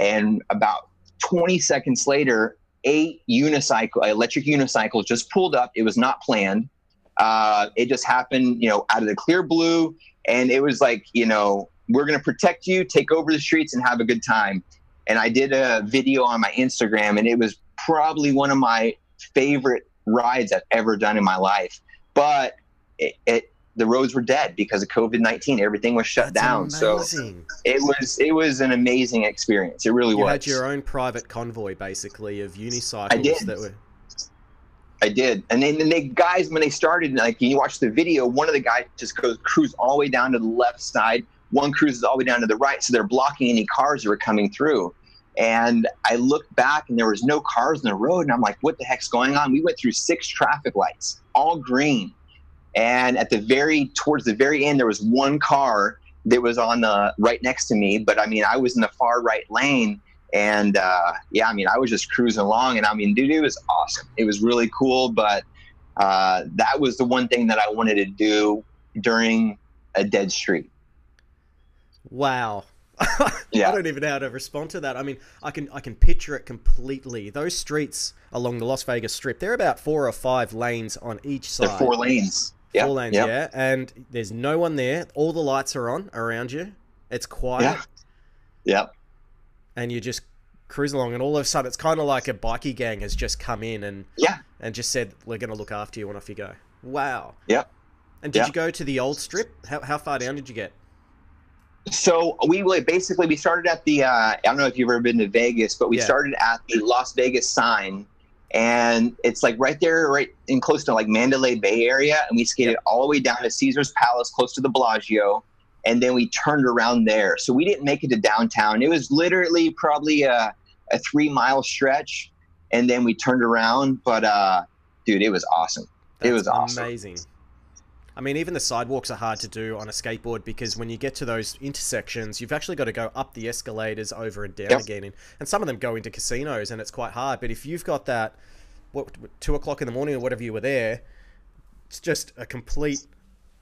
And about 20 seconds later, a unicycle, electric unicycle, just pulled up. It was not planned. Uh, it just happened, you know, out of the clear blue, and it was like, you know, we're going to protect you, take over the streets, and have a good time. And I did a video on my Instagram, and it was probably one of my favorite rides I've ever done in my life. But it, it the roads were dead because of COVID nineteen. Everything was shut That's down. amazing. So it was it was an amazing experience. It really You was. had your own private convoy, basically, of unicycles I did. that were. I did. And then and they guys when they started, like you watch the video, one of the guys just goes cruise all the way down to the left side. One cruises all the way down to the right, so they're blocking any cars that were coming through. And I looked back, and there was no cars in the road, and I'm like, "What the heck's going on?" We went through six traffic lights, all green, and at the very towards the very end, there was one car that was on the right next to me. But I mean, I was in the far right lane, and uh, yeah, I mean, I was just cruising along, and I mean, dude, it was awesome. It was really cool, but uh, that was the one thing that I wanted to do during a dead street. Wow. [laughs] Yeah. I don't even know how to respond to that. I mean, I can I can picture it completely. Those streets along the Las Vegas Strip, they're about four or five lanes on each side. They're four lanes. Yeah, Four lanes, yeah. yeah. And there's no one there. All the lights are on around you. It's quiet, Yeah. Yep. and you just cruise along. And all of a sudden, it's kind of like a bikie gang has just come in and Yeah. and just said, "We're going to look after you," and off you go. Wow. Yep. And did Yeah. you go to the old strip? How, how far down did you get? So we basically we started at the uh, I don't know if you've ever been to Vegas, but we Yeah. started at the Las Vegas sign, and it's like right there, right in close to like Mandalay Bay area, and we skated all the way down to Caesar's Palace, close to the Bellagio, and then we turned around there. So we didn't make it to downtown. It was literally probably a, a three mile stretch, and then we turned around. But uh, dude, it was awesome. It was awesome. Amazing. I mean, even the sidewalks are hard to do on a skateboard because when you get to those intersections, you've actually got to go up the escalators over and down Yep. again. And, and some of them go into casinos, and it's quite hard. But if you've got that, what two o'clock in the morning or whatever you were there, it's just a complete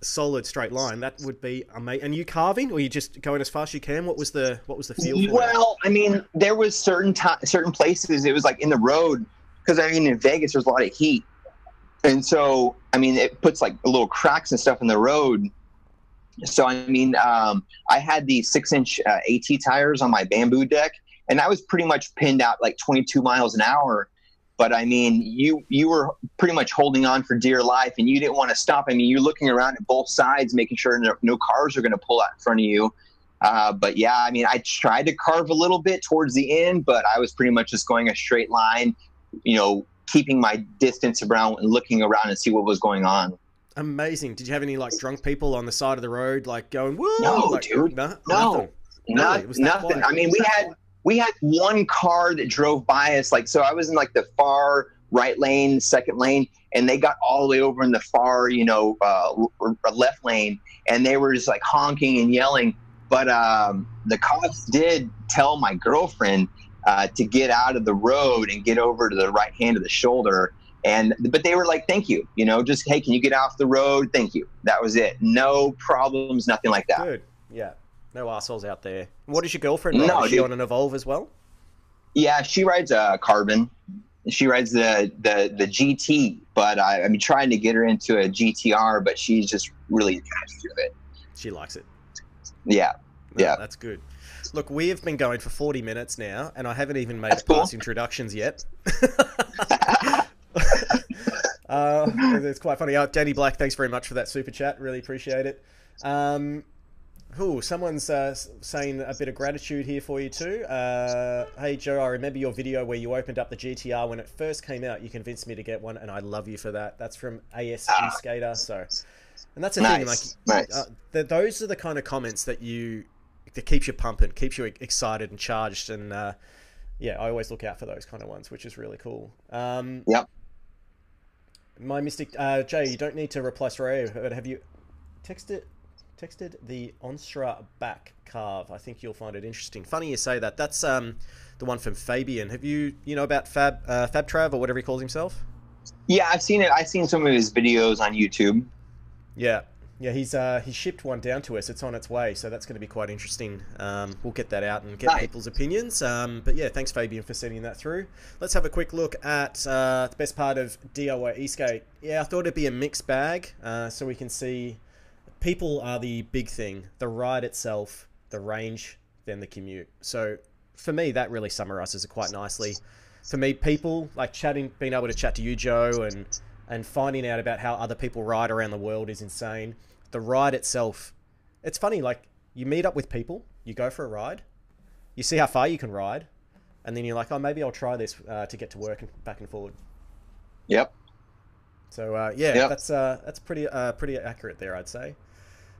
solid straight line. That would be amazing. And you carving, or you just going as fast as you can? What was the what was the feel? Well, I mean, there was certain certain places it was like in the road because I mean in Vegas there's a lot of heat, and so I mean it puts like little cracks and stuff in the road. So I mean, um, I had these six inch uh, AT tires on my bamboo deck, and I was pretty much pinned out like 22 miles an hour. But I mean, you you were pretty much holding on for dear life, and you didn't want to stop. I mean, you're looking around at both sides, making sure no, no cars are going to pull out in front of you. Uh, but yeah, I mean, I tried to carve a little bit towards the end, but I was pretty much just going a straight line, you know, keeping my distance around and looking around and see what was going on. Amazing. Did you have any like drunk people on the side of the road, like going woo? No, like, dude. No, No. nothing? Was nothing. quiet? I mean, we had we had one car that drove by us. Like, so I was in like the far right lane, second lane, and they got all the way over in the far, you know, uh, left lane, and they were just like honking and yelling. But um, the cops did tell my girlfriend uh, to get out of the road and get over to the right hand of the shoulder. And but they were like, "Thank you," you know, just hey, can you get off the road? Thank you. That was it. No problems, nothing like that. Good. Yeah. No assholes out there. What is your girlfriend ride? No, is she dude. on an Evolve as well? Yeah, she rides a carbon. She rides the the the GT, but I, I'm trying to get her into a GTR, but she's just really attached to it. She likes it. Yeah, No, Yeah. That's good. Look, we have been going for 40 minutes now, and I haven't even made That's past cool. introductions yet. [laughs] [laughs] uh, it's quite funny. Uh, Danny Black, thanks very much for that super chat. Really appreciate it. Um, Ooh, someone's uh, saying a bit of gratitude here for you too. Uh, hey Joe, I remember your video where you opened up the GTR when it first came out. You convinced me to get one, and I love you for that. That's from ASG Ah. Skater. So And that's the nice. thing, like nice. uh, the, those are the kind of comments that you that keeps you pumping, keeps you excited and charged, and uh, yeah, I always look out for those kind of ones, which is really cool. Um, yep. My mystic, uh, Jay, you don't need to reply straight but have you texted texted the Onstra back carve? I think you'll find it interesting. Funny you say that. That's um, the one from Fabian. Have you you know about Fab uh, Fab Trav or whatever he calls himself? Yeah, I've seen it. I've seen some of his videos on YouTube. Yeah, yeah, he's uh, he shipped one down to us. It's on its way, so that's going to be quite interesting. Um, we'll get that out and get nice. people's opinions. Um, but yeah, thanks Fabian for sending that through. Let's have a quick look at uh, the best part of DIY Eastgate. Yeah, I thought it'd be a mixed bag, uh, so we can see people are the big thing. The ride itself, the range, then the commute. So for me, that really summarizes it quite nicely. For me, people like chatting, being able to chat to you, Joe, and and finding out about how other people ride around the world is insane the ride itself, it's funny. Like you meet up with people, you go for a ride, you see how far you can ride, and then you're like, oh, maybe I'll try this uh, to get to work and back and forward. Yep. So uh, yeah, yep. that's uh, that's pretty uh, pretty accurate there, I'd say.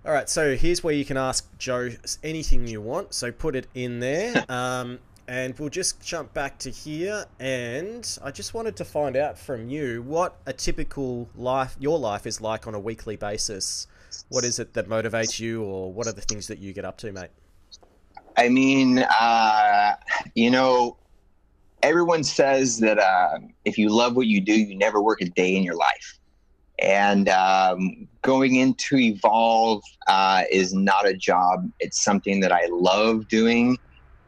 All right, so here's where you can ask Joe anything you want. So put it in there. [laughs] Um, and we'll just jump back to here and i just wanted to find out from you what a typical life your life is like on a weekly basis what is it that motivates you, or what are the things that you get up to, mate? I mean, uh, you know, everyone says that uh, if you love what you do, you never work a day in your life. And um, going into Evolve uh, is not a job. It's something that I love doing.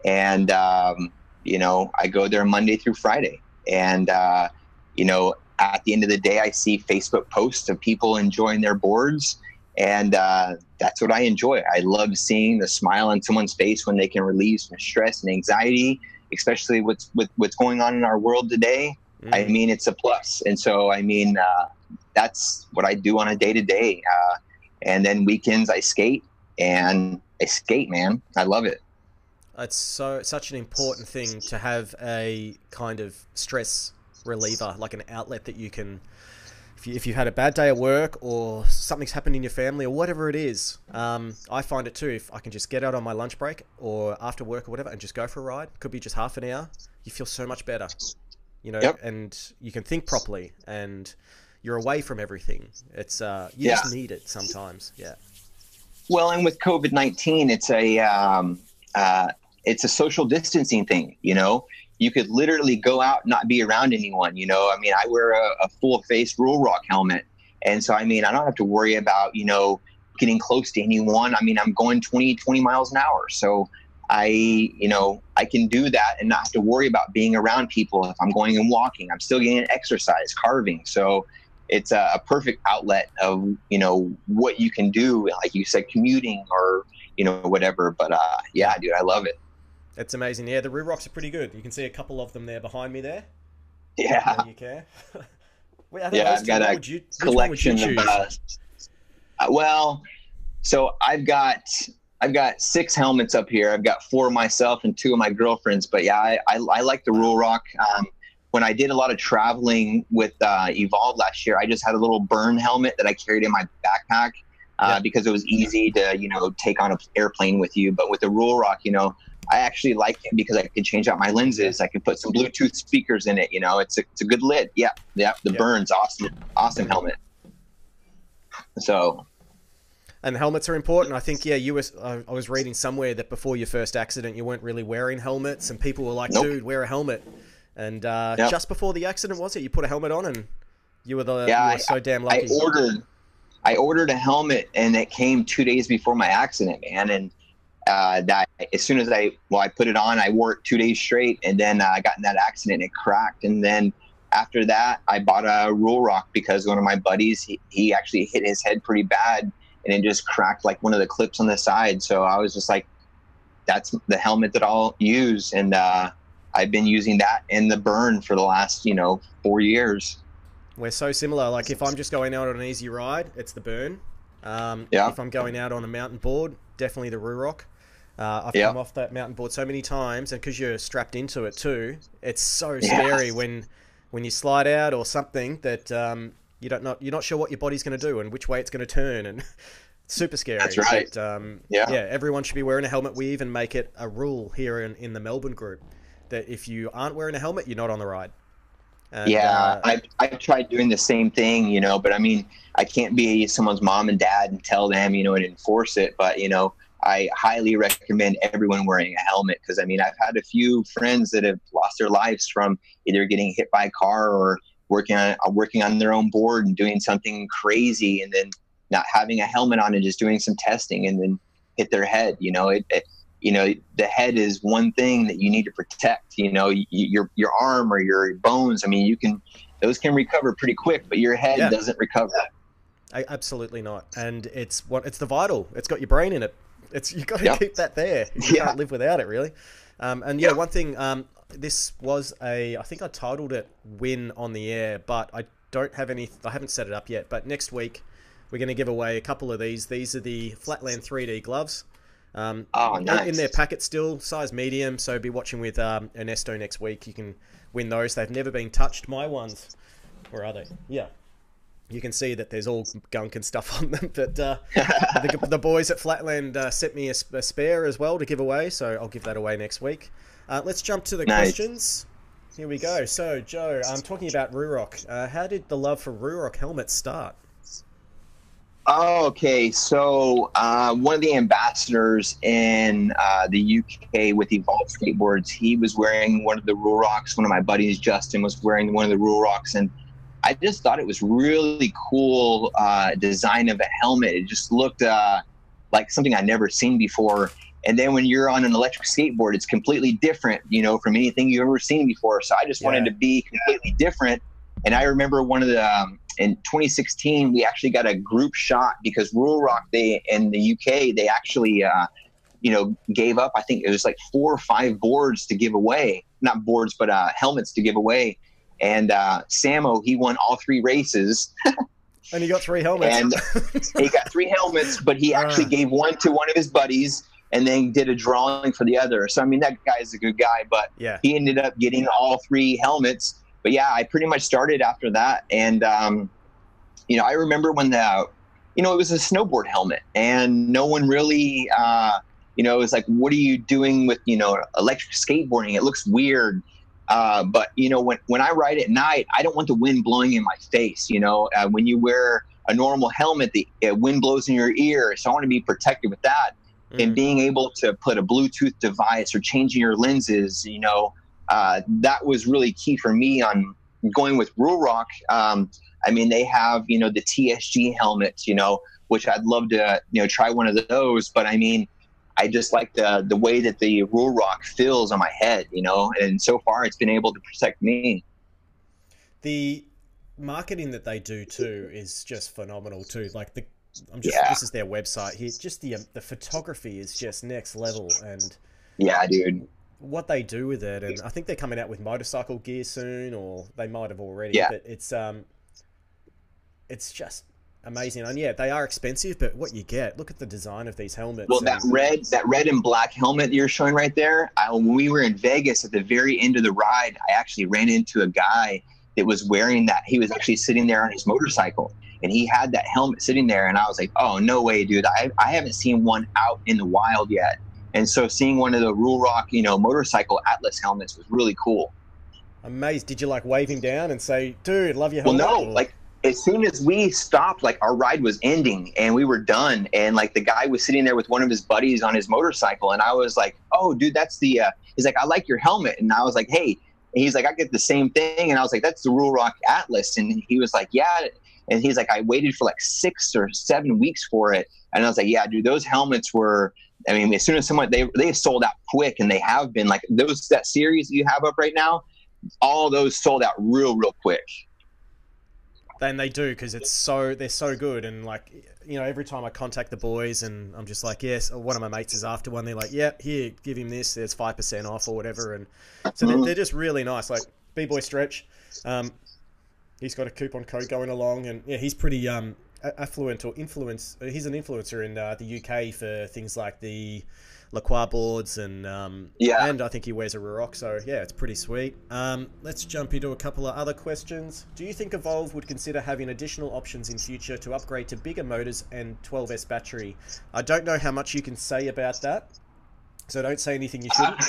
And, um, you know, I go there Monday through Friday. And, uh, you know, at the end of the day, I see Facebook posts of people enjoying their boards and uh, that's what I enjoy. I love seeing the smile on someone's face when they can relieve some stress and anxiety, especially with with what's going on in our world today. Mm. I mean, it's a plus. And so, I mean, uh, that's what I do on a day to day. And then weekends, I skate and I skate, man. I love it. It's so such an important thing to have a kind of stress reliever, like an outlet that you can if, you, if you've had a bad day at work or something's happened in your family or whatever it is, um, I find it too. If I can just get out on my lunch break or after work or whatever and just go for a ride, could be just half an hour, you feel so much better, you know, yep. and you can think properly and you're away from everything. It's uh, you yeah. just need it sometimes. Yeah. Well, and with COVID nineteen, it's a um, uh, it's a social distancing thing. You know, you could literally go out not be around anyone you know? I mean i wear a, a full face Ruroc helmet. And so i mean i don't have to worry about you know getting close to anyone. I mean i'm going 20 20 miles an hour. So i you know i can do that and not have to worry about being around people if i'm going and walking. I'm still getting exercise carving. So it's a, a perfect outlet of you know what you can do like you said commuting or you know whatever. But uh yeah dude i love it it's amazing. Yeah, the Rurocks are pretty good. You can see a couple of them there behind me there. Yeah. you care? [laughs] yeah, I've got a you, collection of. Uh, well, so I've got I've got six helmets up here. I've got four of myself and two of my girlfriends. But yeah, I I, I like the Ruroc. Um, when I did a lot of traveling with uh, Evolve last year, I just had a little Bern helmet that I carried in my backpack uh, yeah. because it was easy to you know take on an airplane with you. But with the Ruroc, you know, I actually like it because I can change out my lenses. I can put some Bluetooth speakers in it. You know, it's a, it's a good lid. Yeah, yeah. The yeah. Berns, awesome, awesome helmet. So, and helmets are important. I think yeah, you uh, I was reading somewhere that before your first accident, you weren't really wearing helmets, and people were like, nope. "Dude, wear a helmet." And uh, yep. just before the accident, was it? You put a helmet on, and you were the yeah, you were so damn lucky. I ordered, I ordered a helmet, and it came two days before my accident, man, and uh, that as soon as I well I put it on, I wore it two days straight, and then uh, I got in that accident and it cracked. And then after that, I bought a Ruroc because one of my buddies he, he actually hit his head pretty bad, and it just cracked like one of the clips on the side. So I was just like, that's the helmet that I'll use, and uh, I've been using that in the Bern for the last you know four years. We're so similar. Like if I'm just going out on an easy ride, it's the Bern. Um, yeah. If I'm going out on a mountain board, definitely the Ruroc. Uh, I've yep. come off that mountain board so many times, and because you're strapped into it too, it's so scary yeah. when when you slide out or something that um, You don't not you're not sure what your body's going to do and which way it's going to turn, and [laughs] super scary. That's right. But, um, Yeah. yeah. Everyone should be wearing a helmet. We even make it a rule here in, in the Melbourne group that if you aren't wearing a helmet, you're not on the ride. And, yeah, uh, I I tried doing the same thing, you know, but I mean, I can't be someone's mom and dad and tell them, you know, and enforce it. But you know, I highly recommend everyone wearing a helmet because I mean, I've had a few friends that have lost their lives from either getting hit by a car or working on uh, working on their own board and doing something crazy, and then not having a helmet on and just doing some testing and then hit their head. You know, it, it you know the head is one thing that you need to protect you know y- your your arm or your bones i mean you can those can recover pretty quick but your head Yeah. doesn't recover I, absolutely not. And it's what it's the vital. It's got your brain in it. It's you got to Yep. keep that there. You Yeah. can't live without it, really. Um, and yeah, Yep. one thing. Um, this was a. I think I titled it "Win on the Air," but I don't have any. I haven't set it up yet. But next week, we're going to give away a couple of these. These are the Flatland 3D gloves. Um, oh in- nice in their packet still, size medium. So be watching with um, Ernesto next week. You can win those. They've never been touched. My ones. Where are they? Yeah. You can see that there's all gunk and stuff on them, but uh, [laughs] the, the boys at Flatland uh, sent me a, a spare as well to give away, so I'll give that away next week. Uh, let's jump to the Nice. questions. Here we go. So, Joe, I'm talking about Ruroc. Uh, how did the love for Ruroc helmets start? Okay. So uh, one of the ambassadors in uh, the UK with Evolve Skateboards, he was wearing one of the Rurocs. One of my buddies, Justin, was wearing one of the Rurocs, and I just thought it was really cool uh, design of a helmet. It just looked uh, like something I'd never seen before. And then when you're on an electric skateboard, it's completely different, you know, from anything you've ever seen before. So I just wanted to be completely different. And I remember one of the um, in 2016 we actually got a group shot because Ruroc they in the UK they actually uh, you know gave up. I think it was like four or five boards to give away, not boards but uh, helmets to give away. And uh, Samo he won all three races. And he got three helmets. And [laughs] he got three helmets, but he actually Ah. gave one to one of his buddies and then did a drawing for the other. So I mean that guy's a good guy, but yeah. he ended up getting all three helmets. But yeah, I pretty much started after that, and um, you know, I remember when the, you know, it was a snowboard helmet, and no one really, uh, you know, it was like, what are you doing with you know electric skateboarding? It looks weird. Uh, but you know, when when I ride at night, I don't want the wind blowing in my face. You know, uh, when you wear a normal helmet, the uh, wind blows in your ear, so I want to be protected with that and Mm. being able to put a Bluetooth device or changing your lenses, you know, uh, that was really key for me on going with Ruroc. Um, I mean, they have, you know, the TSG helmets, you know, which I'd love to, you know, try one of those. But I mean, I just like the the way that the Ruroc feels on my head, you know, and so far it's been able to protect me. the marketing that they do too is just phenomenal too. Like the, I'm just Yeah. this is their website here. Just the um, the photography is just next level, and Yeah, dude. what they do with it, and I think they're coming out with motorcycle gear soon, or they might have already. Yeah. But it's um, it's just amazing, and yeah, they are expensive, but what you get, look at the design of these helmets. Well, that red, that red and black helmet you're showing right there. I, when we were in Vegas at the very end of the ride, I actually ran into a guy that was wearing that. He was actually sitting there on his motorcycle, and he had that helmet sitting there. And I was like, "Oh no way, dude! I I haven't seen one out in the wild yet." And so seeing one of the Ruroc, you know, motorcycle Atlas helmets was really cool. amazed. Did you like wave him down and say, "Dude, love your helmet"? Well, no, like as soon as we stopped, like our ride was ending and we were done, and like the guy was sitting there with one of his buddies on his motorcycle, and I was like, "Oh, dude, that's the." Uh, he's like, "I like your helmet," and I was like, "Hey," and he's like, "I get the same thing," and I was like, "That's the Ruroc Atlas," and he was like, "Yeah," and he's like, "I waited for like six or seven weeks for it," and I was like, "Yeah, dude, those helmets were." I mean, as soon as someone they they sold out quick, and they have been like those that series you have up right now, all those sold out real real quick. Then they do because it's so they're so good. And like you know every time I contact the boys and I'm just like yes one of my mates is after one they're like yeah here give him this. There's five percent off or whatever. And so they're, they're just really nice. Like b boy stretch um, he's got a coupon code going along. And yeah he's pretty um affluent or influence he's an influencer in uh, the UK for things like the Lacroix boards, and um, yeah, and I think he wears a Ruroc, so yeah, it's pretty sweet. Um, let's jump into a couple of other questions. Do you think Evolve would consider having additional options in future to upgrade to bigger motors and 12S battery? I don't know how much you can say about that, so don't say anything you shouldn't. Uh,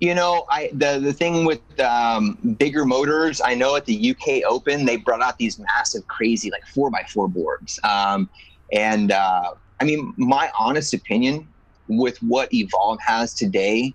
you know, I the the thing with um, bigger motors. I know at the UK Open they brought out these massive, crazy like four by four boards. Um, and uh, I mean, my honest opinion with what Evolve has today,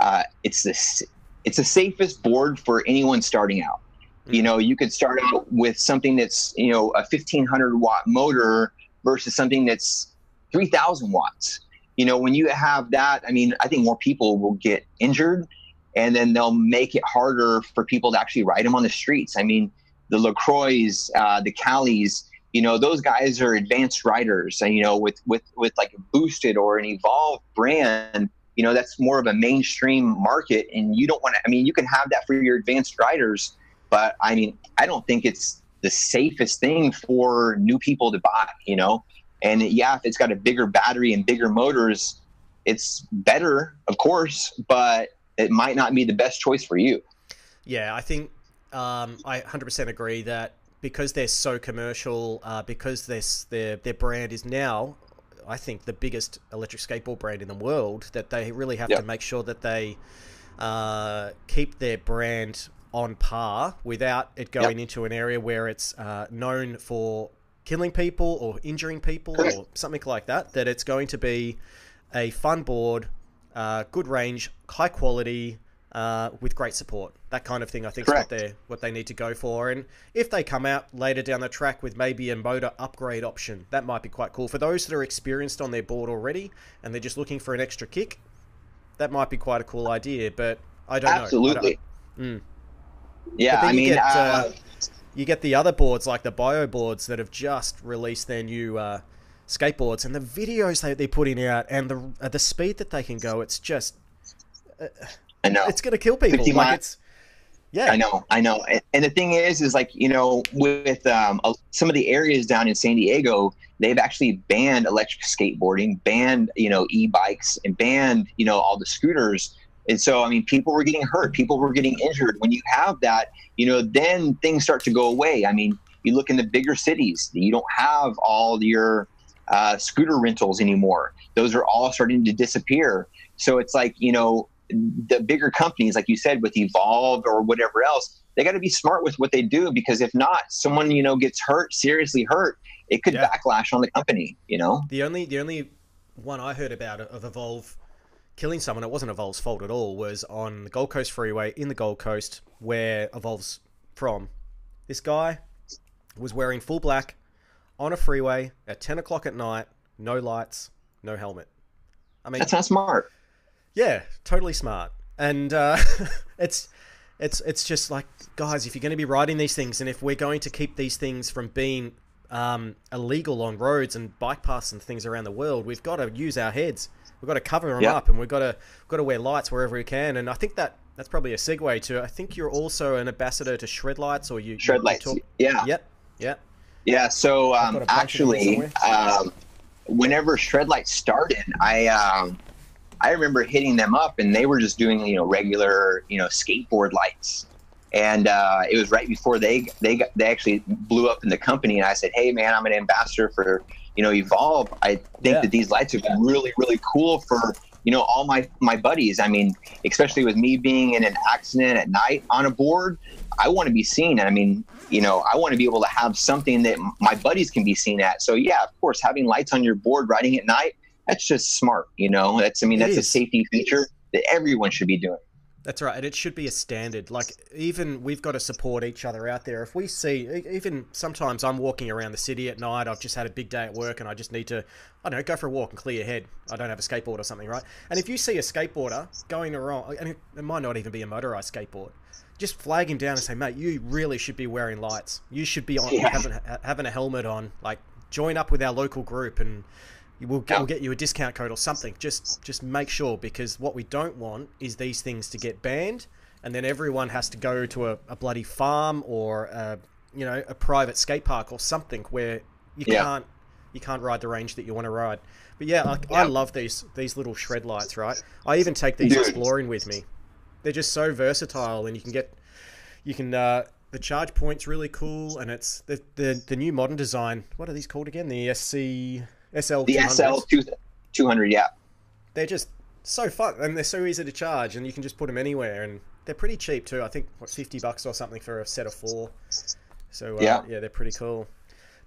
uh, it's this it's the safest board for anyone starting out. Mm-hmm. You know, you could start out with something that's you know a 1500 watt motor versus something that's 3000 watts you know, when you have that, I mean, I think more people will get injured and then they'll make it harder for people to actually ride them on the streets. I mean, the LaCroix, uh, the Calis, you know, those guys are advanced riders, and, you know, with, with, with like a boosted or an evolved brand, you know, that's more of a mainstream market. And you don't want to, I mean, you can have that for your advanced riders, but I mean, I don't think it's the safest thing for new people to buy, you know? And yeah, if it's got a bigger battery and bigger motors, it's better, of course, but it might not be the best choice for you. Yeah, I think um, I 100% agree that because they're so commercial, uh, because this their their brand is now, I think the biggest electric skateboard brand in the world, that they really have yep. to make sure that they uh, keep their brand on par without it going yep. into an area where it's uh, known for killing people or injuring people Correct. or something like that. That it's going to be a fun board, uh, good range, high quality, uh, with great support. That kind of thing, I think, Correct. is what they what they need to go for. And if they come out later down the track with maybe a motor upgrade option, that might be quite cool for those that are experienced on their board already and they're just looking for an extra kick. That might be quite a cool idea, but I don't Absolutely. know. Absolutely. Mm. Yeah, I mean, get, uh, uh you get the other boards like the bio boards that have just released their new uh, skateboards and the videos they, they're putting out and the uh, the speed that they can go it's just uh, I know it's gonna kill people like it's yeah I know I know and, and, the thing is is like you know with um, some of the areas down in San Diego they've actually banned electric skateboarding banned you know e-bikes and banned you know all the scooters and so, I mean, people were getting hurt, people were getting injured. When you have that, you know, then things start to go away. I mean, you look in the bigger cities, you don't have all your uh, scooter rentals anymore. Those are all starting to disappear. So it's like, you know, the bigger companies, like you said, with Evolve or whatever else, they got to be smart with what they do because if not, someone, you know, gets hurt, seriously hurt, it could yeah. backlash on the company, you know? The only, the only one I heard about of Evolve killing someone, it wasn't Evolve's fault at all, was on the Gold Coast Freeway in the Gold Coast, where Evolve's from. This guy was wearing full black on a freeway at 10 o'clock at night, no lights, no helmet. I mean, that's not smart. Yeah, totally smart. And uh, [laughs] it's it's it's just like guys, if you're going to be riding these things, and if we're going to keep these things from being um, illegal on roads and bike paths and things around the world, we've got to use our heads. We've got to cover them yep. up, and we've got to got to wear lights wherever we can. And I think that that's probably a segue to. I think you're also an ambassador to Shred Lights, or you Shred you Lights. Talk, yeah. Yep. Yep. Yeah. So um, actually, um, whenever Shred Lights started, I um, I remember hitting them up, and they were just doing you know regular you know skateboard lights. And uh, it was right before they they got, they actually blew up in the company, and I said, "Hey, man, I'm an ambassador for you know, evolve. I think yeah. that these lights are yeah. really, really cool for you know all my my buddies. I mean, especially with me being in an accident at night on a board, I want to be seen. And I mean, you know, I want to be able to have something that my buddies can be seen at. So yeah, of course, having lights on your board riding at night, that's just smart. You know, that's I mean, it that's is. a safety feature that everyone should be doing. That's right, and it should be a standard. Like even we've got to support each other out there. If we see, even sometimes I'm walking around the city at night. I've just had a big day at work, and I just need to, I don't know, go for a walk and clear your head. I don't have a skateboard or something, right? And if you see a skateboarder going around, and it might not even be a motorized skateboard, just flag him down and say, mate, you really should be wearing lights. You should be on yeah. having having a helmet on. Like join up with our local group and We'll get, we'll get you a discount code or something. Just just make sure because what we don't want is these things to get banned, and then everyone has to go to a, a bloody farm or a, you know a private skate park or something where you yeah. can't you can't ride the range that you want to ride. But yeah, I, I love these these little shred lights. Right, I even take these Dude. exploring with me. They're just so versatile, and you can get you can. Uh, the charge point's really cool, and it's the, the the new modern design. What are these called again? The SC SL The 200s. SL two, 200, yeah. They're just so fun, and they're so easy to charge, and you can just put them anywhere, and they're pretty cheap too. I think what fifty bucks or something for a set of four. So uh, Yeah. yeah, they're pretty cool.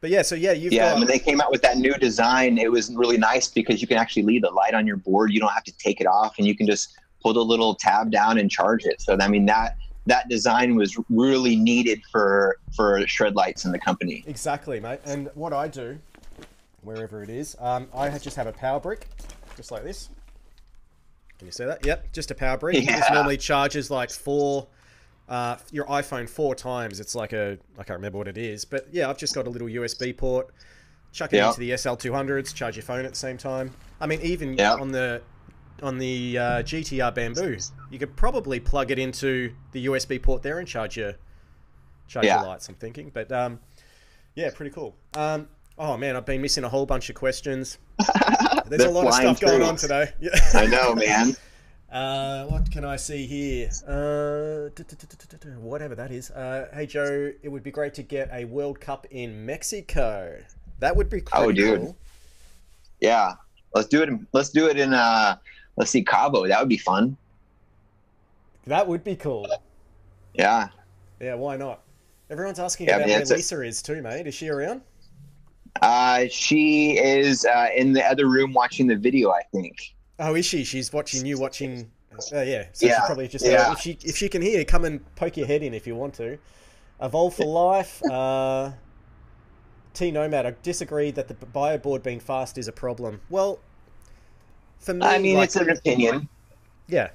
But yeah, so yeah, you've Yeah, got when they came out with that new design, it was really nice because you can actually leave the light on your board. You don't have to take it off, and you can just pull the little tab down and charge it. So I mean that that design was really needed for for shred lights in the company. exactly, mate. And what I do, wherever it is, um, I just have a power brick, just like this. Can you see that? Yep, just a power brick. This normally charges like four. Uh, your iPhone four times. It's like a I can't remember what it is, but yeah, I've just got a little USB port. Chuck it Yeah. into the SL200s. Charge your phone at the same time. I mean, even Yeah. on the on the uh, GTR Bamboo, you could probably plug it into the USB port there and charge your charge Yeah. your lights. I'm thinking, but um, yeah, pretty cool. Um, oh man, I've been missing a whole bunch of questions. [laughs] There's a lot of stuff going through. on today. Yeah. [laughs] I know, man. [laughs] Uh, what can I see here? Uh, whatever that is. Uh, hey Joe, it would be great to get a World Cup in Mexico. That would be Oh, dude. cool. Yeah, let's do it. in- Let's do it in. uh Let's see Cabo. That would be fun. That would be cool. Yeah. Yeah, why not? Everyone's asking Yeah, about man, where it's a- Lisa is too, mate. Is she around? Uh, she is uh, in the other room watching the video. I think. Oh, is she? She's watching you watching. Uh, yeah, so she Yeah, probably just. yeah. if she if she can hear, come and poke your head in if you want to. Evolve for life. [laughs] Uh, T Nomad. I disagree that the bio board being fast is a problem. Well, for me, I mean, like, it's an opinion. yeah,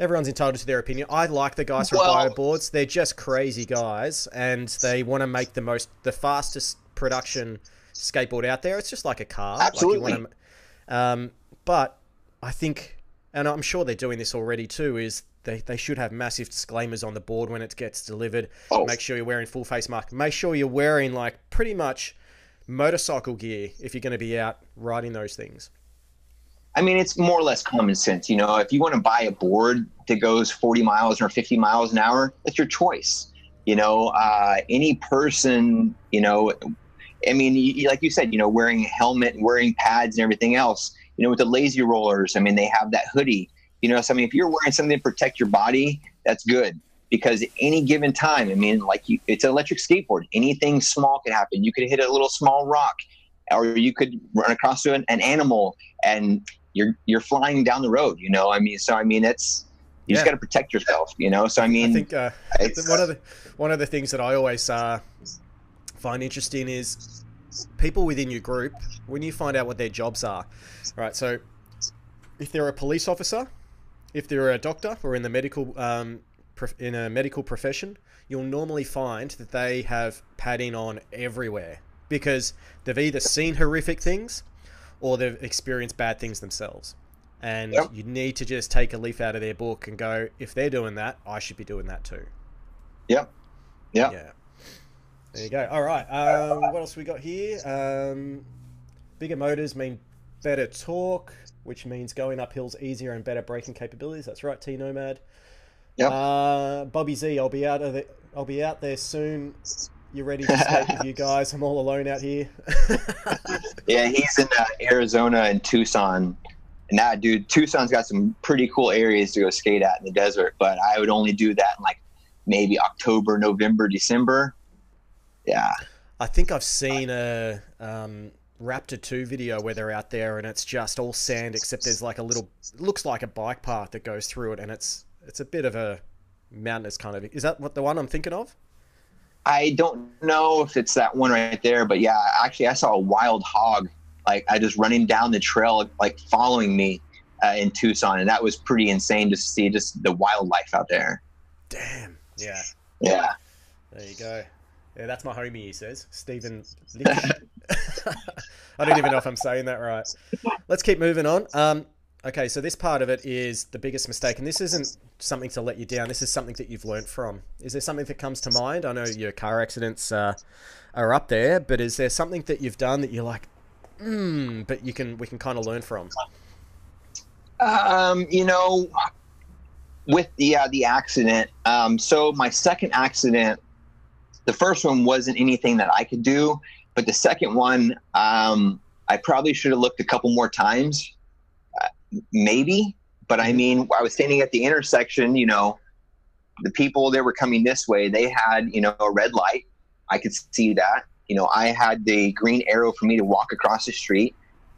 everyone's entitled to their opinion. I like the guys from Well- bio boards. They're just crazy guys, and they want to make the most, the fastest production skateboard out there. It's just like a car. Like you Absolutely. wanna- um, but I think, and I'm sure they're doing this already too, is they, they should have massive disclaimers on the board when it gets delivered. Oh. Make sure you're wearing full face mask. Make sure you're wearing like pretty much motorcycle gear if you're going to be out riding those things. I mean, it's more or less common sense. You know, if you want to buy a board that goes 40 miles or 50 miles an hour, that's your choice. You know, uh, any person, you know, I mean, you, like you said, you know, wearing a helmet, and wearing pads and everything else, you know, with the lazy rollers, I mean, they have that hoodie. You know, so I mean, if you're wearing something to protect your body, that's good because at any given time, I mean, like you, it's an electric skateboard. Anything small could happen. You could hit a little small rock, or you could run across to an, an animal, and you're you're flying down the road. You know, I mean, so I mean, it's you just got to protect yourself. You know, so I mean, I think uh, it's, one of the one of the things that I always uh, find interesting is people within your group when you find out what their jobs are. Right, so if they're a police officer, if they're a doctor or in the medical um, in a medical profession, you'll normally find that they have padding on everywhere because they've either seen horrific things or they've experienced bad things themselves. And Yep. you need to just take a leaf out of their book and go, if they're doing that, I should be doing that too. yep, yep. Yeah. There you go. All right. Um, what else we got here? Um, bigger motors mean better torque, which means going up hills easier and better braking capabilities. That's right, T Nomad. Yep. Uh, Bobby Z, I'll be out of the, I'll be out there soon. You ready to skate with you [laughs] guys? I'm all alone out here. [laughs] Yeah, he's in uh, Arizona and Tucson. And that dude, Tucson's got some pretty cool areas to go skate at in the desert, but I would only do that in like maybe October, November, December. Yeah. I think I've seen a um, Raptor 2 video where they're out there and it's just all sand except there's like a little looks like a bike path that goes through it and it's it's a bit of a mountainous kind of is that what the one I'm thinking of? I don't know if it's that one right there, but yeah, actually, I saw a wild hog, like I just running down the trail, like following me uh, in Tucson, and that was pretty insane to see just the wildlife out there. Damn. Yeah. Yeah, There you go. Yeah, that's my homie, he says. Stephen Lich. [laughs] [laughs] I don't even know if I'm saying that right. Let's keep moving on. Um, okay, so this part of it is the biggest mistake, and this isn't something to let you down. This is something that you've learnt from. Is there something that comes to mind? I know your car accidents uh, are up there, but is there something that you've done that you're like, mm, but you can we can kind of learn from? Um, you know, with the uh, the accident. Um, so my second accident, the first one wasn't anything that I could do, but the second one, um, I probably should have looked a couple more times, uh, maybe. But I mean, I was standing at the intersection. You know, the people that were coming this way, they had you know a red light. I could see that. You know, I had the green arrow for me to walk across the street.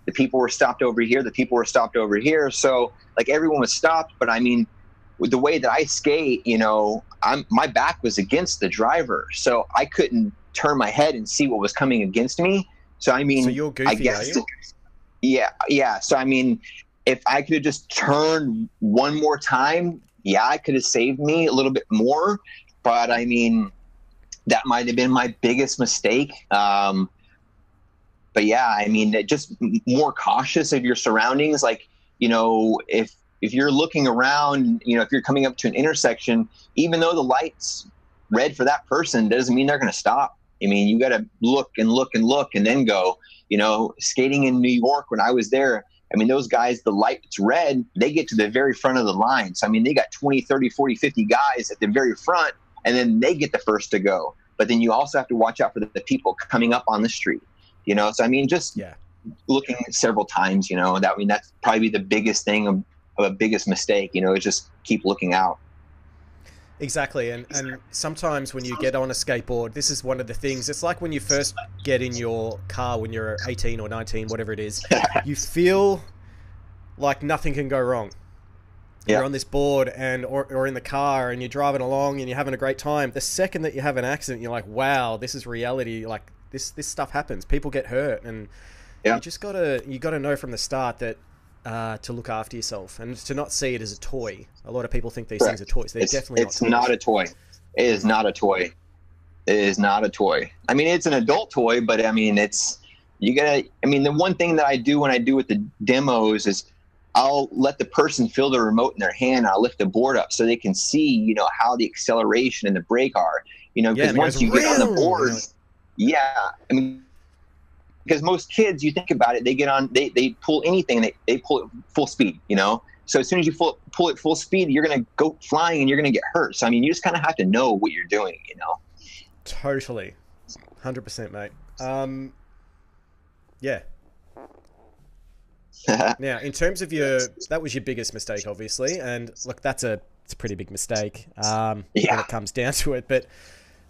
The people were stopped over here. The people were stopped over here. So like everyone was stopped. But I mean, with the way that I skate, you know, I'm my back was against the driver, so I couldn't turn my head and see what was coming against me. So I mean, So you're goofy, I guess, are you? yeah, yeah. So I mean, if I could have just turned one more time, yeah, I could have saved me a little bit more. But I mean, that might have been my biggest mistake. Um, but yeah, I mean, just more cautious of your surroundings. Like, you know, if if you're looking around, you know, if you're coming up to an intersection, even though the lights red for that person doesn't mean they're going to stop. I mean, you got to look and look and look and then go. You know, skating in New York when I was there, I mean, those guys, the light's red, they get to the very front of the line. So, I mean, they got 20, 30, 40, 50 guys at the very front, and then they get the first to go. But then you also have to watch out for the, the people coming up on the street, you know? So, I mean, just Yeah. looking several times, you know, that, I mean, that's probably the biggest thing of, of a biggest mistake, you know, is just keep looking out. Exactly, and and sometimes when you get on a skateboard, this is one of the things. It's like when you first get in your car when you're 18 or 19, whatever it is. [laughs] You feel like nothing can go wrong. Yeah. You're on this board and or, or in the car and you're driving along and you're having a great time. The second that you have an accident, you're like, "Wow, this is reality." Like this this stuff happens. People get hurt, and Yeah. you just gotta you gotta know from the start that. Uh, to look after yourself and to not see it as a toy. A lot of people think these things are toys. They're it's, definitely it's not. not, a toy. It is not a toy. It is not a toy. I mean, it's an adult toy, but I mean, it's you gotta. I mean, the one thing that I do when I do with the demos is I'll let the person feel the remote in their hand. I'll lift the board up so they can see, you know, how the acceleration and the brake are. You know, because it once you get on the board, yeah, I mean. Because most kids, you think about it, they get on, they, they pull anything, they, they pull it full speed, you know? So as soon as you pull, pull it full speed, you're going to go flying and you're going to get hurt. So, I mean, you just kind of have to know what you're doing, you know? Totally, hundred percent, mate. Um, yeah. [laughs] Now, in terms of your, that was your biggest mistake, obviously, and look, that's a it's a pretty big mistake um, when it comes down to it. But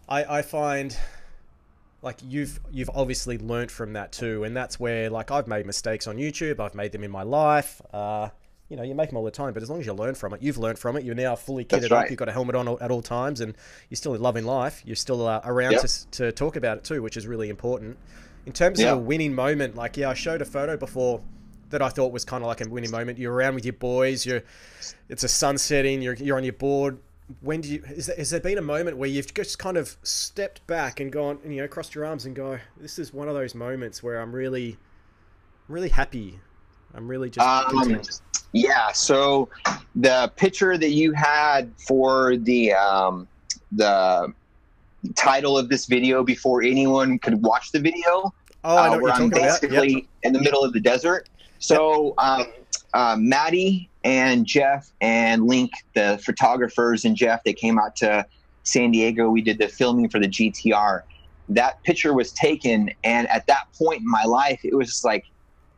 I, I find like you've you've obviously learnt from that too, and that's where like I've made mistakes on YouTube, I've made them in my life. Uh, you know, you make them all the time, but as long as you learn from it, you've learned from it. You're now fully kitted up. You've got a helmet on at all times, and you're still in loving life. You're still uh, around Yep. to, to talk about it too, which is really important. In terms Yeah. of a winning moment, like yeah, I showed a photo before that I thought was kind of like a winning moment. You're around with your boys. You're, it's a sun setting. You're you're on your board. When do you? Is there, has there been a moment where you've just kind of stepped back and gone, and, you know, crossed your arms and go, "This is one of those moments where I'm really, really happy. I'm really just Um. Yeah. So the picture that you had for the, um, the title of this video before anyone could watch the video, Oh, I know uh, what where you're I'm basically Yep. in the middle of the desert. So um, uh, Maddie and Jeff and Link, the photographers, and Jeff, they came out to San Diego. We did the filming for the GTR. That picture was taken, and at that point in my life, it was like,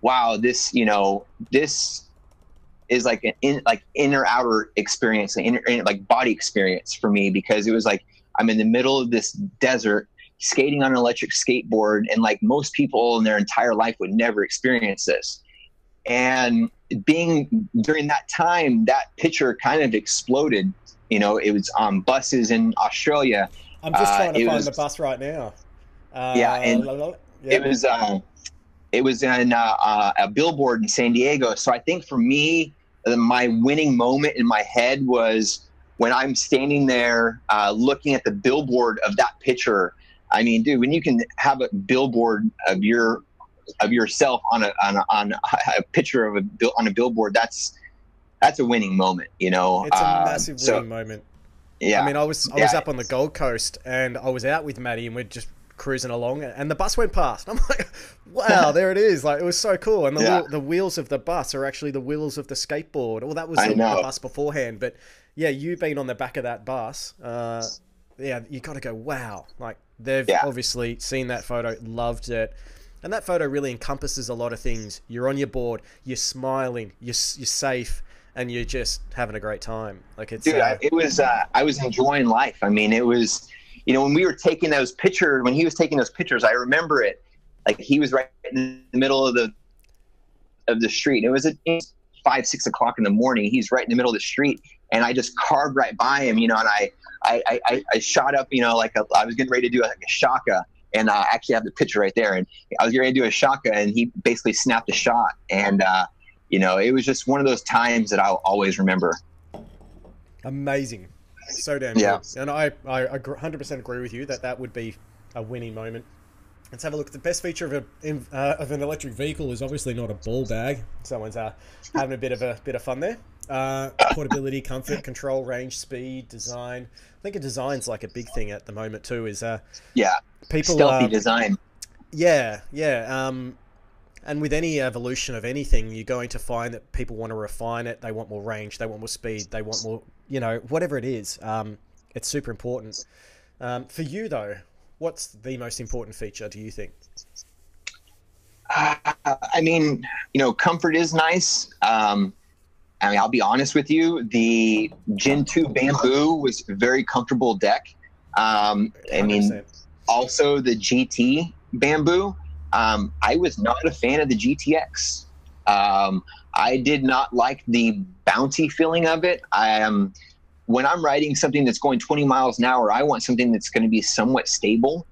wow, this, you know, this is like an in, like inner outer experience, an inner, inner like body experience for me because it was like I'm in the middle of this desert skating on an electric skateboard and like most people in their entire life would never experience this and being during that time that picture kind of exploded. You know it was on buses in australia. I'm just uh, trying to find was- the bus right now. Uh, Yeah, and la- la- la- it was uh, it was in uh, uh, a billboard in san diego. So i think for me uh, my winning moment in my head was when i'm standing there uh, looking at the billboard of that picture. I mean dude when you can have a billboard of your of yourself on a on a, on [laughs] a picture of a bill on a billboard that's that's a winning moment you know It's a Uh, massive so, winning moment. yeah I mean, I was I was up on the Gold Coast and I was out with Maddie and we're just cruising along, and the bus went past. [laughs] I'm like, wow, [laughs] there it is! Like it was so cool, and the Yeah. the wheels of the bus are actually the wheels of the skateboard. Well, that was the, the bus beforehand, but yeah, you being on the back of that bus, uh, yeah, you got to go, wow! Like they've Yeah. obviously seen that photo, loved it. And that photo really encompasses a lot of things. You're on your board, you're smiling, you're, you're safe, and you're just having a great time. Like it's dude uh, I, it was uh, i was enjoying life. I mean it was you know when we were taking those pictures when he was taking those pictures i remember it. Like he was right in the middle of the of the street. It was at five six o'clock in the morning. He's right in the middle of the street and i just carved right by him you know and i i i, I- I shot up you know like a, i was getting ready to do like a shaka and I actually have the picture right there and i was going to do a shaka and he basically snapped a shot and uh you know it was just one of those times that i'll always remember amazing, so damn Yeah. good. And I I 100% agree with you that that would be a winning moment. Let's have a look. The best feature of a in- uh, of an electric vehicle is obviously not a ball bag. Someone's uh, having a bit of a bit of fun there. Uh, portability, comfort, control, range, speed, design. I think a design's like a big thing at the moment too. Is uh, yeah people stealthy uh, design Yeah, yeah. Um, and with any evolution of anything, you're going to find that people want to refine it. They want more range. They want more speed. They want more, you know, whatever it is. Um, it's super important. Um, for you, though, what's the most important feature, do you think? Uh, I mean, you know, comfort is nice. Um, I mean, I'll be honest with you. The Gen 2 Bamboo was a very comfortable deck. Um, I mean, 100%. also the GT Bamboo. Um, I was not a fan of the GTX. Um, I did not like the bouncy feeling of it. I am when I'm riding something that's going 20 miles an hour. I want something that's going to be somewhat stable.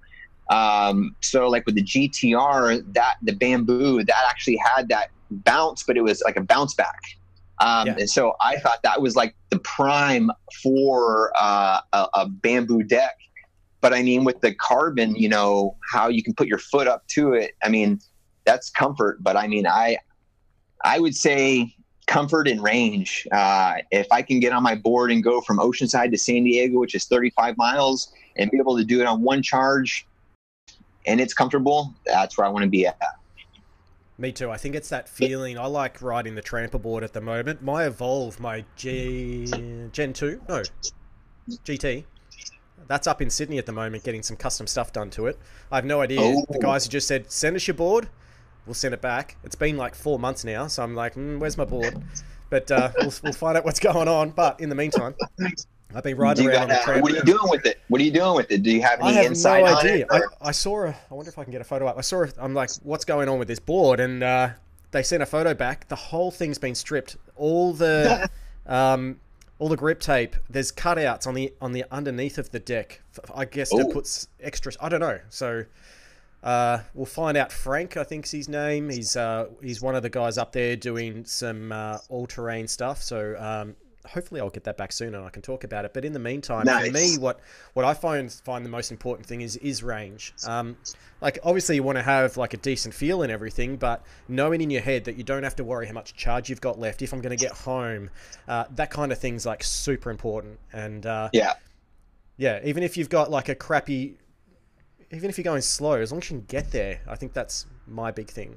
Um, so, like with the GTR, that the Bamboo that actually had that bounce, but it was like a bounce back. Um, Yeah. And so I thought that was like the prime for uh, a, a bamboo deck but I mean, with the carbon, you know, how you can put your foot up to it. I mean, that's comfort. But I mean, I, I would say comfort and range. Uh, if I can get on my board and go from Oceanside to San Diego, which is 35 miles, and be able to do it on one charge, and it's comfortable, that's where I want to be at. Me too. I think it's that feeling. I like riding the tramper board at the moment. My Evolve, my G Gen 2, no, GT. That's up in Sydney at the moment, getting some custom stuff done to it. I have no idea. Oh. The guys have just said, send us your board. We'll send it back. It's been like four months now, so I'm like, mm, where's my board? But uh, we'll, we'll find out what's [laughs] going on. But in the meantime, I've been riding around on the what are you doing with it? What are you doing with it? Do you have I any have insight no on idea. it? I, I saw a. I wonder if I can get a photo up. I saw. A, I'm like, what's going on with this board? And uh, they sent a photo back. The whole thing's been stripped. All the, [laughs] um, all the grip tape. There's cutouts on the on the underneath of the deck. I guess to Ooh. put extra. I don't know. So. Uh, we'll find out. Frank, I think's his name. He's uh, he's one of the guys up there doing some uh, all-terrain stuff. So um, hopefully, I'll get that back soon and I can talk about it. But in the meantime, for me, what what I find find the most important thing is is range. Um, like obviously you want to have like a decent feel and everything, but knowing in your head that you don't have to worry how much charge you've got left if I'm going to get home, uh, that kind of thing's like super important. And uh, yeah. yeah, even if you've got like a crappy, even if you're going slow, as long as you can get there, I think that's my big thing.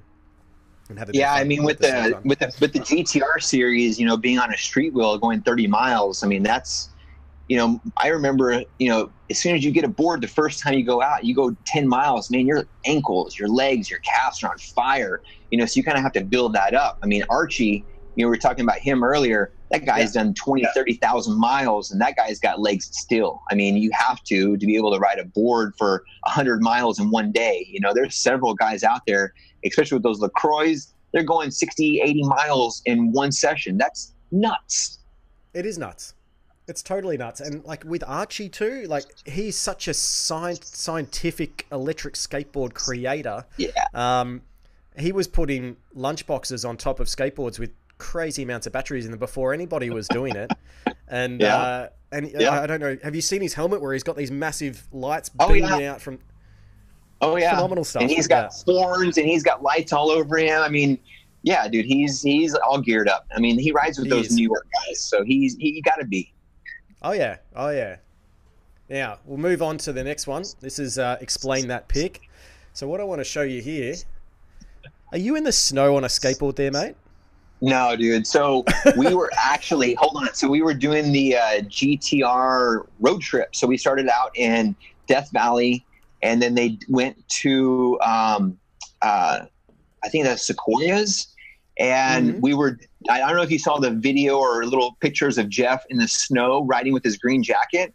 And have of Yeah, I mean, with the with the with the GTR series, you know, being on a street wheel going 30 miles, I mean, that's, you know, I remember, you know, as soon as you get aboard, the first time you go out, you go 10 miles, man, your ankles, your legs, your calves are on fire, you know, so you kind of have to build that up. I mean, Archie, you know, we were talking about him earlier. That guy's done 20, 30,000 miles, and that guy's got legs still. I mean, you have to to be able to ride a board for 100 miles in one day. You know, there's several guys out there especially with those LaCroix, they're going 60, 80 miles in one session. That's nuts. It is nuts. It's totally nuts. And like with Archie too, like he's such a sci- scientific electric skateboard creator. Yeah. Um, he was putting lunchboxes on top of skateboards with crazy amounts of batteries in them before anybody was doing it. [laughs] And Yeah. uh, and Yeah. I, I don't know. Have you seen his helmet where he's got these massive lights Oh, beaming yeah. out from? Oh yeah. Phenomenal stuff. And he's got horns and he's got lights all over him. I mean, yeah, dude, he's he's all geared up. I mean, he rides with He those is. New York guys, so he's he, got to be. Oh yeah, oh yeah. Now we'll move on to the next one. This is uh, explain that pick. So what I want to show you here. Are you in the snow on a skateboard there, mate? No, dude. So [laughs] we were actually hold on. So we were doing the uh, GTR road trip. So we started out in Death Valley, and then they went to um, uh, I think that's Sequoias, and mm-hmm. we were. I don't know if you saw the video or little pictures of Jeff in the snow riding with his green jacket.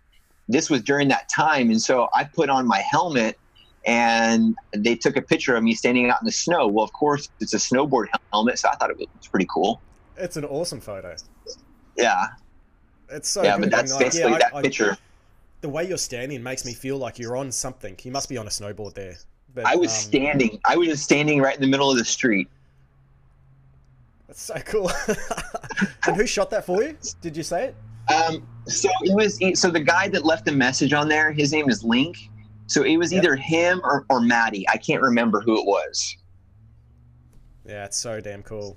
This was during that time, and so I put on my helmet and they took a picture of me standing out in the snow. Well, of course, it's a snowboard helmet, so I thought it was pretty cool. It's an awesome photo. Yeah. It's so yeah, good. but that's basically yeah, that I, picture. I, the way you're standing makes me feel like you're on something. You must be on a snowboard there. But, I was um, standing. I was just standing right in the middle of the street. That's so cool. [laughs] and who shot that for you? Did you say it? Um, so it was. So the guy that left the message on there, his name is Link so it was either him or, or Maddie. I can't remember who it was. Yeah, it's so damn cool.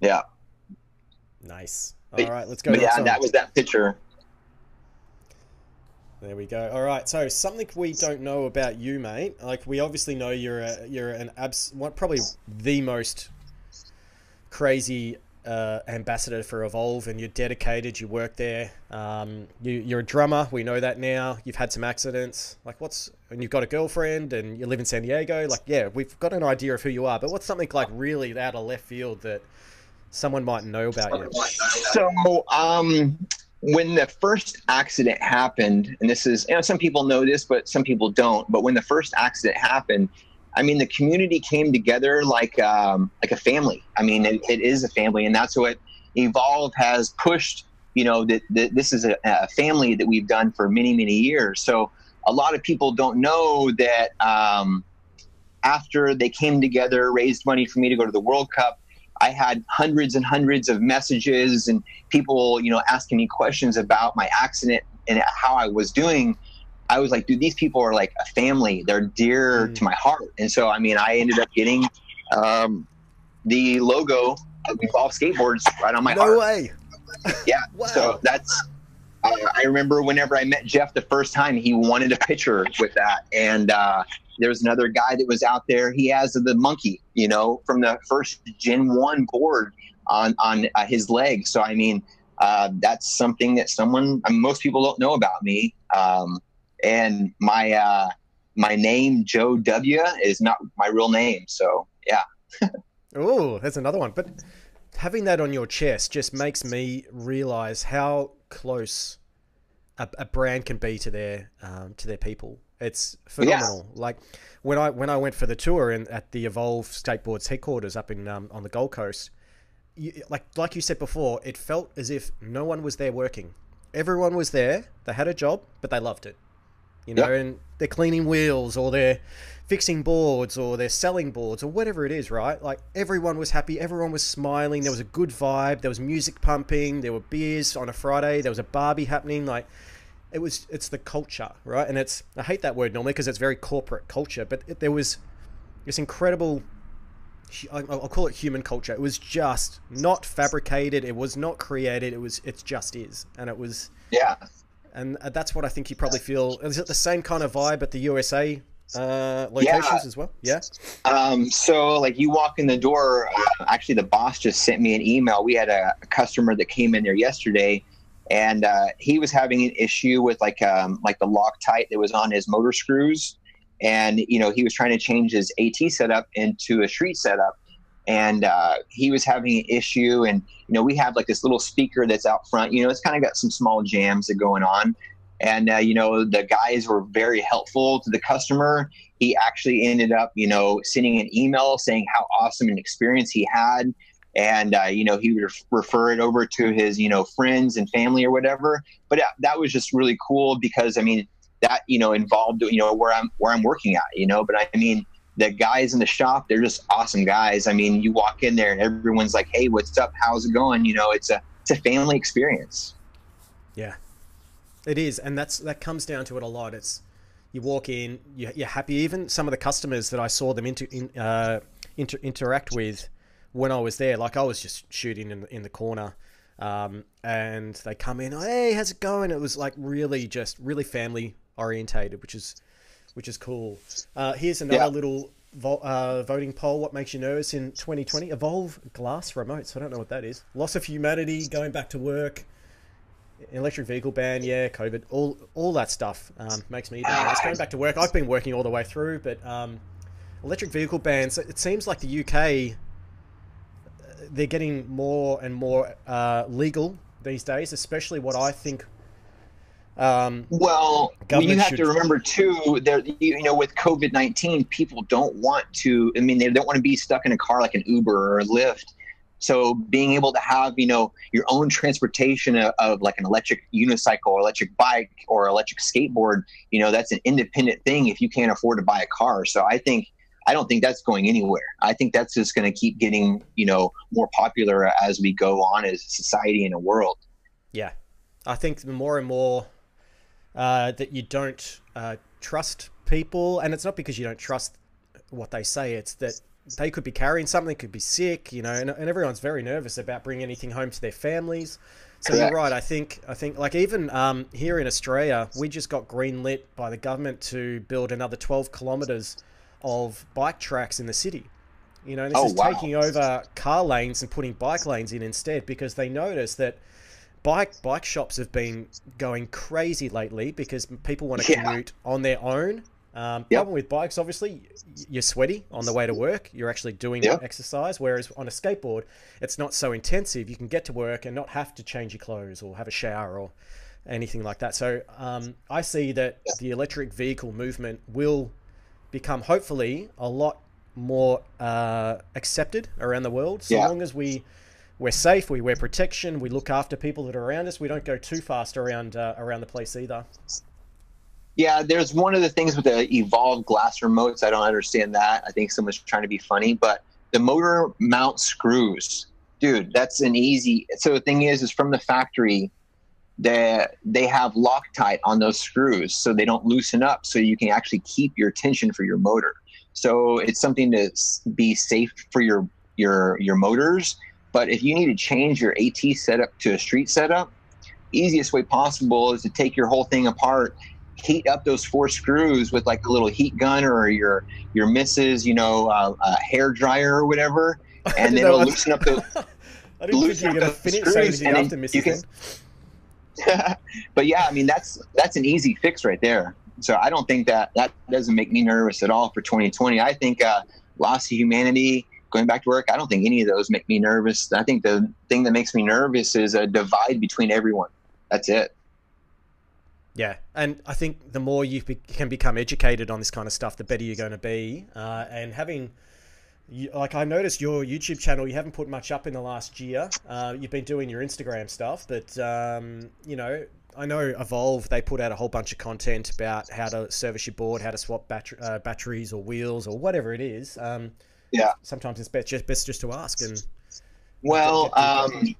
Yeah. Nice. All right, let's go. yeah, that was that picture. There we go. All right, so something we don't know about you, mate. Like we obviously know you're a, you're an abs, what probably the most crazy uh, ambassador for Evolve, and you're dedicated. You work there. Um, you, are a drummer. We know that now. You've had some accidents. Like, what's and you've got a girlfriend, and you live in San Diego. Like, yeah, we've got an idea of who you are. But what's something like really out of left field that someone might know about you? So, um, when the first accident happened, and this is, you know, some people know this, but some people don't. But when the first accident happened, I mean, the community came together like um, like a family. I mean, it, it is a family, and that's what Evolve has pushed. You know, that, that this is a, a, family that we've done for many many years. So a lot of people don't know that um, after they came together, raised money for me to go to the World Cup. I had hundreds and hundreds of messages and people, you know, asking me questions about my accident and how I was doing I was like, dude, these people are like a family. They're dear mm. to my heart. And so, I mean, I ended up getting um, the logo of Evolve Skateboards right on my no heart. No way. Yeah. wow. So that's, uh, I remember whenever I met Jeff the first time, he wanted a picture with that. And uh, there was another guy that was out there. He has the monkey, you know, from the first Gen 1 board on, on uh, his leg. So, I mean, uh, that's something that someone, I mean, most people don't know about me. Um, and my uh, my name Joe W is not my real name. So yeah. [laughs] oh, that's another one. But having that on your chest just makes me realize how close a, a brand can be to their um, to their people. It's phenomenal. Yeah. Like when I when I went for the tour in, at the Evolve Skateboards headquarters up in um, on the Gold Coast, you, like like you said before, it felt as if no one was there working. Everyone was there. They had a job, but they loved it you know, yep. and they're cleaning wheels or they're fixing boards or they're selling boards or whatever it is, right? Like everyone was happy, everyone was smiling, there was a good vibe, there was music pumping, there were beers on a Friday, there was a barbie happening, like it was it's the culture, right? And it's I hate that word normally because it's very corporate culture, but it, there was this incredible I'll call it human culture. It was just not fabricated. It was not created. It was. It just is, and it was. Yeah and uh, that's what I think you probably feel. Is it the same kind of vibe at the USA uh, locations yeah. as well? Yeah. Um, so, like, you walk in the door. Uh, actually, the boss just sent me an email. We had a, a customer that came in there yesterday, and uh, he was having an issue with like um, like the Loctite that was on his motor screws, and you know he was trying to change his AT setup into a street setup, and uh, he was having an issue and you know we have like this little speaker that's out front you know it's kind of got some small jams that going on and uh, you know the guys were very helpful to the customer he actually ended up you know sending an email saying how awesome an experience he had and uh, you know he would refer it over to his you know friends and family or whatever but that was just really cool because i mean that you know Evolve you know where i'm where i'm working at you know but i mean the guys in the shop, they're just awesome guys. I mean, you walk in there and everyone's like, "Hey, what's up? How's it going?" You know, it's a it's a family experience. Yeah, it is, and that's that comes down to it a lot. It's you walk in, you're happy. Even some of the customers that I saw them inter, in, uh, inter, interact with when I was there, like I was just shooting in, in the corner. Um, and they come in, hey, how's it going? It was like really just really family orientated, which is which is cool. Uh, here's another yeah. little vo- uh, voting poll. What makes you nervous in 2020? Evolve glass remotes. I don't know what that is. Loss of humanity, going back to work, electric vehicle ban, yeah, COVID, all all that stuff um, makes me nervous. Going back to work, I've been working all the way through, but um, electric vehicle bans. It seems like the UK they're getting more and more uh, legal these days, especially what I think. Um, well, you have should... to remember too. that you know, with COVID nineteen, people don't want to. I mean, they don't want to be stuck in a car like an Uber or a Lyft. So being able to have, you know, your own transportation of, of, like an electric unicycle or electric bike or electric skateboard, you know, that's an independent thing if you can't afford to buy a car. So I think I don't think that's going anywhere. I think that's just going to keep getting, you know, more popular as we go on as a society and a world. Yeah. I think more and more uh, that you don't uh, trust people, and it's not because you don't trust what they say, it's that they could be carrying something, could be sick, you know, and, and everyone's very nervous about bringing anything home to their families. So Correct. you're right. I think I think like even um, here in Australia, we just got green lit by the government to build another 12 kilometres of bike tracks in the city. You know, this oh, is wow. taking over car lanes and putting bike lanes in instead because they notice that bike bike shops have been going crazy lately because people want to yeah. commute on their own. Um, yep. Problem with bikes, obviously, you're sweaty on the way to work. You're actually doing yep. exercise, whereas on a skateboard, it's not so intensive. You can get to work and not have to change your clothes or have a shower or anything like that. So um, I see that the electric vehicle movement will become hopefully a lot more uh, accepted around the world. So yeah. long as we we're safe, we wear protection, we look after people that are around us. We don't go too fast around uh, around the place either. Yeah, there's one of the things with the evolved glass remotes. I don't understand that. I think someone's trying to be funny, but the motor mount screws, dude, that's an easy. So the thing is, is from the factory, that they have Loctite on those screws so they don't loosen up so you can actually keep your tension for your motor. So it's something to be safe for your your your motors. But if you need to change your AT setup to a street setup, easiest way possible is to take your whole thing apart, heat up those four screws with like a little heat gun or your your missus, you know, uh, a hair dryer or whatever, [laughs] and it'll loosen up the. [laughs] I didn't think you were going to finish saying after Mrs. You can, [laughs] but yeah, I mean that's that's an easy fix right there. So I don't think that that doesn't make me nervous at all for 2020. I think uh, loss of humanity, going back to work, I don't think any of those make me nervous. I think the thing that makes me nervous is a divide between everyone. That's it. Yeah, and I think the more you be- can become educated on this kind of stuff, the better you're going to be. Uh, and having you, like I noticed your YouTube channel, you haven't put much up in the last year. Uh, you've been doing your Instagram stuff, but um, you know, I know Evolve. They put out a whole bunch of content about how to service your board, how to swap uh, batteries or wheels or whatever it is. Um, yeah. Sometimes it's best just best just to ask and. Well, um,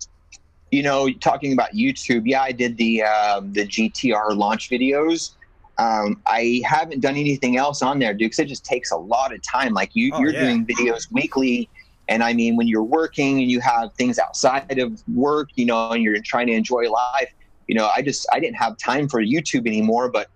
you know, talking about YouTube, yeah, I did the uh, the GTR launch videos. Um, I haven't done anything else on there, dude, because it just takes a lot of time. Like you, oh, you're yeah. doing videos weekly, and I mean, when you're working and you have things outside of work, you know, and you're trying to enjoy life, you know, I just I didn't have time for YouTube anymore. But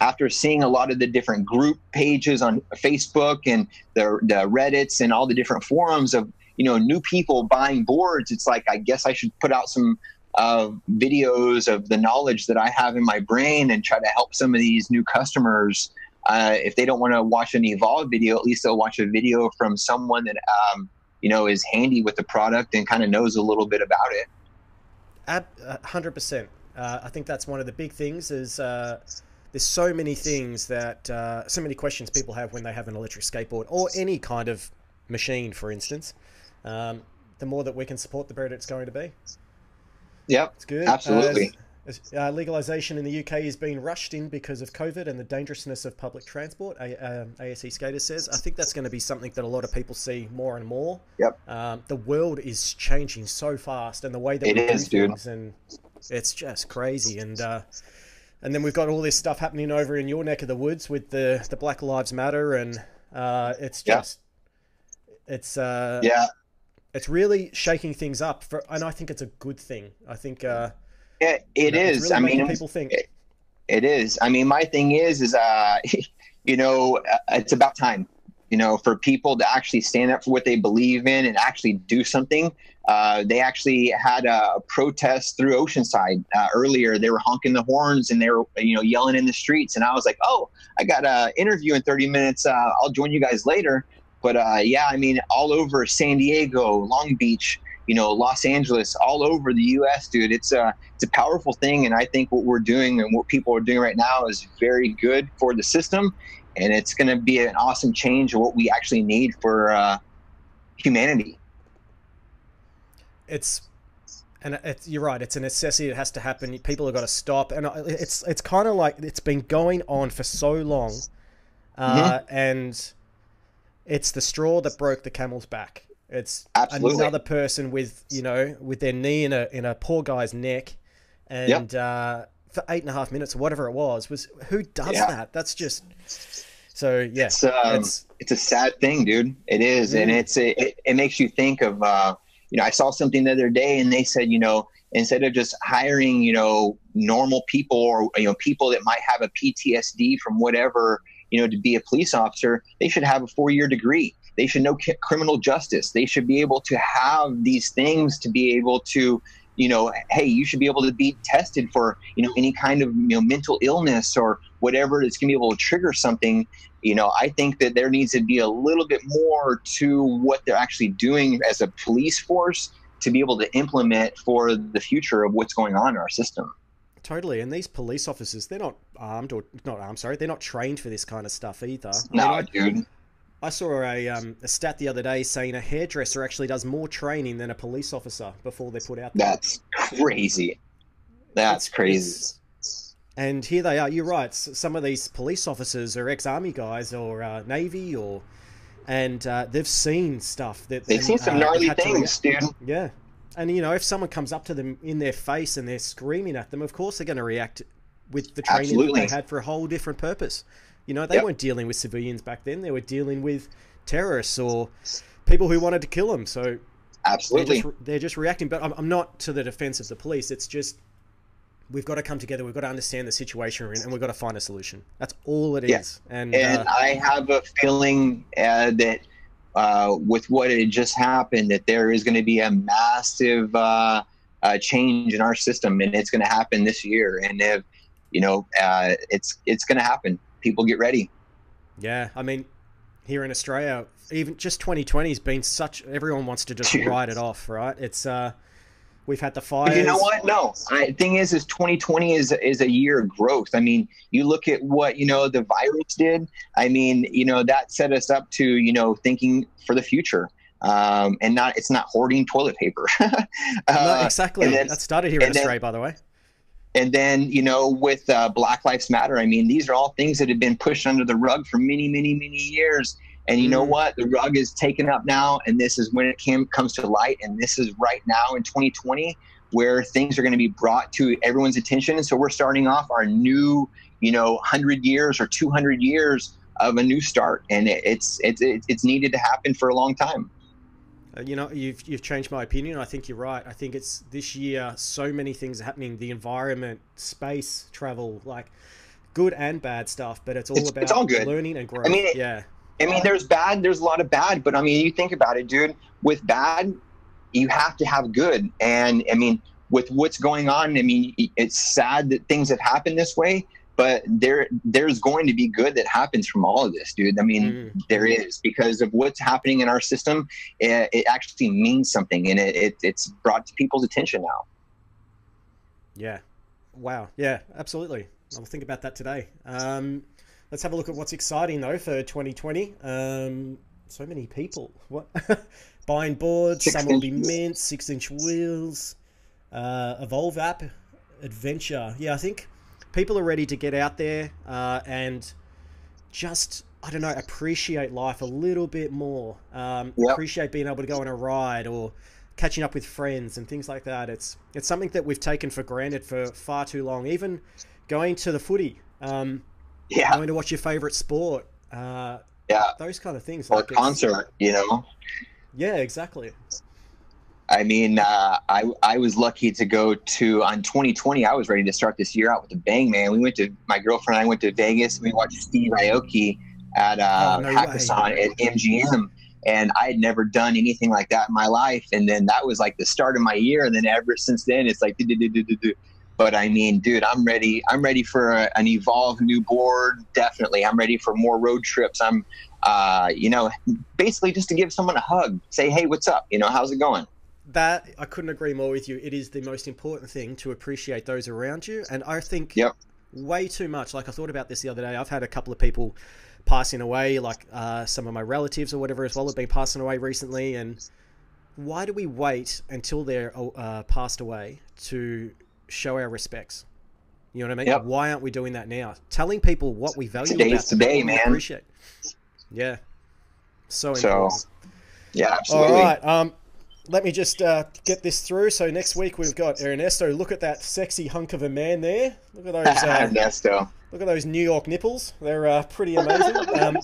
after seeing a lot of the different group pages on Facebook and the the Reddit's and all the different forums of you know new people buying boards, it's like I guess I should put out some of videos of the knowledge that I have in my brain and try to help some of these new customers. Uh, if they don't want to watch an evolve video, at least they'll watch a video from someone that um, you know is handy with the product and kind of knows a little bit about it. at uh, percent. I think that's one of the big things. Is uh, there's so many things that uh, so many questions people have when they have an electric skateboard or any kind of machine, for instance. Um, the more that we can support, the better it's going to be. Yep. It's good. Absolutely. Uh, legalization in the UK is being rushed in because of COVID and the dangerousness of public transport. A, um, ASE Skater says. I think that's going to be something that a lot of people see more and more. Yep. Um, the world is changing so fast, and the way that it we is, do things, dude. and it's just crazy. And uh, and then we've got all this stuff happening over in your neck of the woods with the the Black Lives Matter, and uh, it's just, it's uh, yeah It's really shaking things up, for, and I think it's a good thing. I think uh, it, it you know, is. Really I mean, people think it, it is. I mean, my thing is, is uh, [laughs] you know, uh, it's about time. You know, for people to actually stand up for what they believe in and actually do something. Uh, they actually had a protest through Oceanside uh, earlier. They were honking the horns and they were, you know, yelling in the streets. And I was like, "Oh, I got an interview in 30 minutes. Uh, I'll join you guys later." But uh, yeah, I mean, all over San Diego, Long Beach, you know, Los Angeles, all over the U.S., dude. It's a it's a powerful thing, and I think what we're doing and what people are doing right now is very good for the system, and it's going to be an awesome change of what we actually need for uh, humanity. It's and it's, you're right. It's a necessity. It has to happen. People have got to stop. And it's it's kind of like it's been going on for so long, uh, mm-hmm. and it's the straw that broke the camel's back. It's Absolutely. another person with you know with their knee in a in a poor guy's neck, and yep. uh, for eight and a half minutes or whatever it was was who does yeah. that? That's just so yeah. It's, um, it's, it's a sad thing, dude. It is, mm. and it's it, it makes you think of uh, you know I saw something the other day and they said you know instead of just hiring you know normal people or you know people that might have a PTSD from whatever you know to be a police officer they should have a four year degree they should know criminal justice. They should be able to have these things to be able to, you know, hey, you should be able to be tested for, you know, any kind of you know mental illness or whatever that's going to be able to trigger something. You know, I think that there needs to be a little bit more to what they're actually doing as a police force to be able to implement for the future of what's going on in our system. Totally, and these police officers, they're not armed or not armed. Sorry, they're not trained for this kind of stuff either. No, dude. I saw a, um, a stat the other day saying a hairdresser actually does more training than a police officer before they're put out there. That's crazy. That's crazy. And here they are. You're right. Some of these police officers are ex-army guys or uh, navy, or and uh, they've seen stuff that they've seen some uh, gnarly things, dude. Yeah, and you know, if someone comes up to them in their face and they're screaming at them, of course they're going to react with the training Absolutely. that they had for a whole different purpose. You know, they yep. weren't dealing with civilians back then. They were dealing with terrorists or people who wanted to kill them. So absolutely, they're just, they're just reacting. But I'm, I'm, not to the defense of the police. It's just we've got to come together. We've got to understand the situation we're in, and we've got to find a solution. That's all it yeah. is. And, and uh, I have a feeling uh, that. Uh, with what had just happened, that there is going to be a massive uh, uh, change in our system, and it's going to happen this year. And if you know, uh, it's it's going to happen people get ready. Yeah, I mean, here in Australia, even just 2020 has been such. Everyone wants to just write it off, right? It's uh, we've had the fire. You know what? No, I, thing is, is 2020 is is a year of growth. I mean, you look at what you know the virus did. I mean, you know that set us up to you know thinking for the future. Um, and not it's not hoarding toilet paper. [laughs] uh, no, exactly. That started here in Australia, then, by the way. And then, you know, with uh, Black Lives Matter, I mean, these are all things that have been pushed under the rug for many, many, many years. And you mm. know what? The rug is taken up now, and this is when it came, comes to light. And this is right now in 2020 where things are going to be brought to everyone's attention. And so we're starting off our new, you know, 100 years or 200 years of a new start, and it's it's it's needed to happen for a long time. You know, you've you've changed my opinion. I think you're right. I think it's this year. So many things are happening. The environment, space, travel, like good and bad stuff. But it's all it's, about it's all good. learning and growth. I mean, yeah. I mean, there's bad. There's a lot of bad. But I mean, you think about it, dude. With bad, you have to have good. And I mean, with what's going on, I mean, it's sad that things have happened this way but there there's going to be good that happens from all of this dude. I mean mm. there is because of what's happening in our system it, it actually means something and it, it, it's brought to people's attention now. Yeah. Wow. Yeah absolutely. I'll think about that today. Um, let's have a look at what's exciting though for 2020 um, so many people. What? [laughs] Buying boards. Six some will be mint six inch wheels. Uh, evolve app adventure. Yeah i think people are ready to get out there uh, and just I don't know appreciate life a little bit more. Um, yep. Appreciate being able to go on a ride or catching up with friends and things like that. It's it's something that we've taken for granted for far too long. Even going to the footy, um, yeah, going to watch your favorite sport, uh, yeah, those kind of things. Or like concert, you know. Yeah, exactly. I mean, uh, I I was lucky to go to on 2020. I was ready to start this year out with a bang, man. We went to my girlfriend and I went to Vegas. and We watched Steve Aoki at uh, Oh, no Hakkasan at MGM, and I had never done anything like that in my life. And then that was like the start of my year. And then ever since then, it's like. But I mean, dude, I'm ready. I'm ready for a, an evolved new board. Definitely, I'm ready for more road trips. I'm, uh, you know, basically just to give someone a hug, say, hey, what's up? You know, how's it going? That I couldn't agree more with you. It is the most important thing to appreciate those around you, and I think Yep. way too much. Like I thought about this the other day. I've had a couple of people passing away, like uh, some of my relatives or whatever as well have been passing away recently. And why do we wait until they're uh, passed away to show our respects? You know what I mean? Yep. Why aren't we doing that now? Telling people what we value Today's today, man. Appreciate. Yeah. So So, important. Yeah, absolutely. All right. Um, let me just uh, get this through. So next week we've got Ernesto. Look at that sexy hunk of a man there. Look at [laughs] those. Uh, Nesto. look at those New York nipples. They're uh, pretty amazing. [laughs] Um,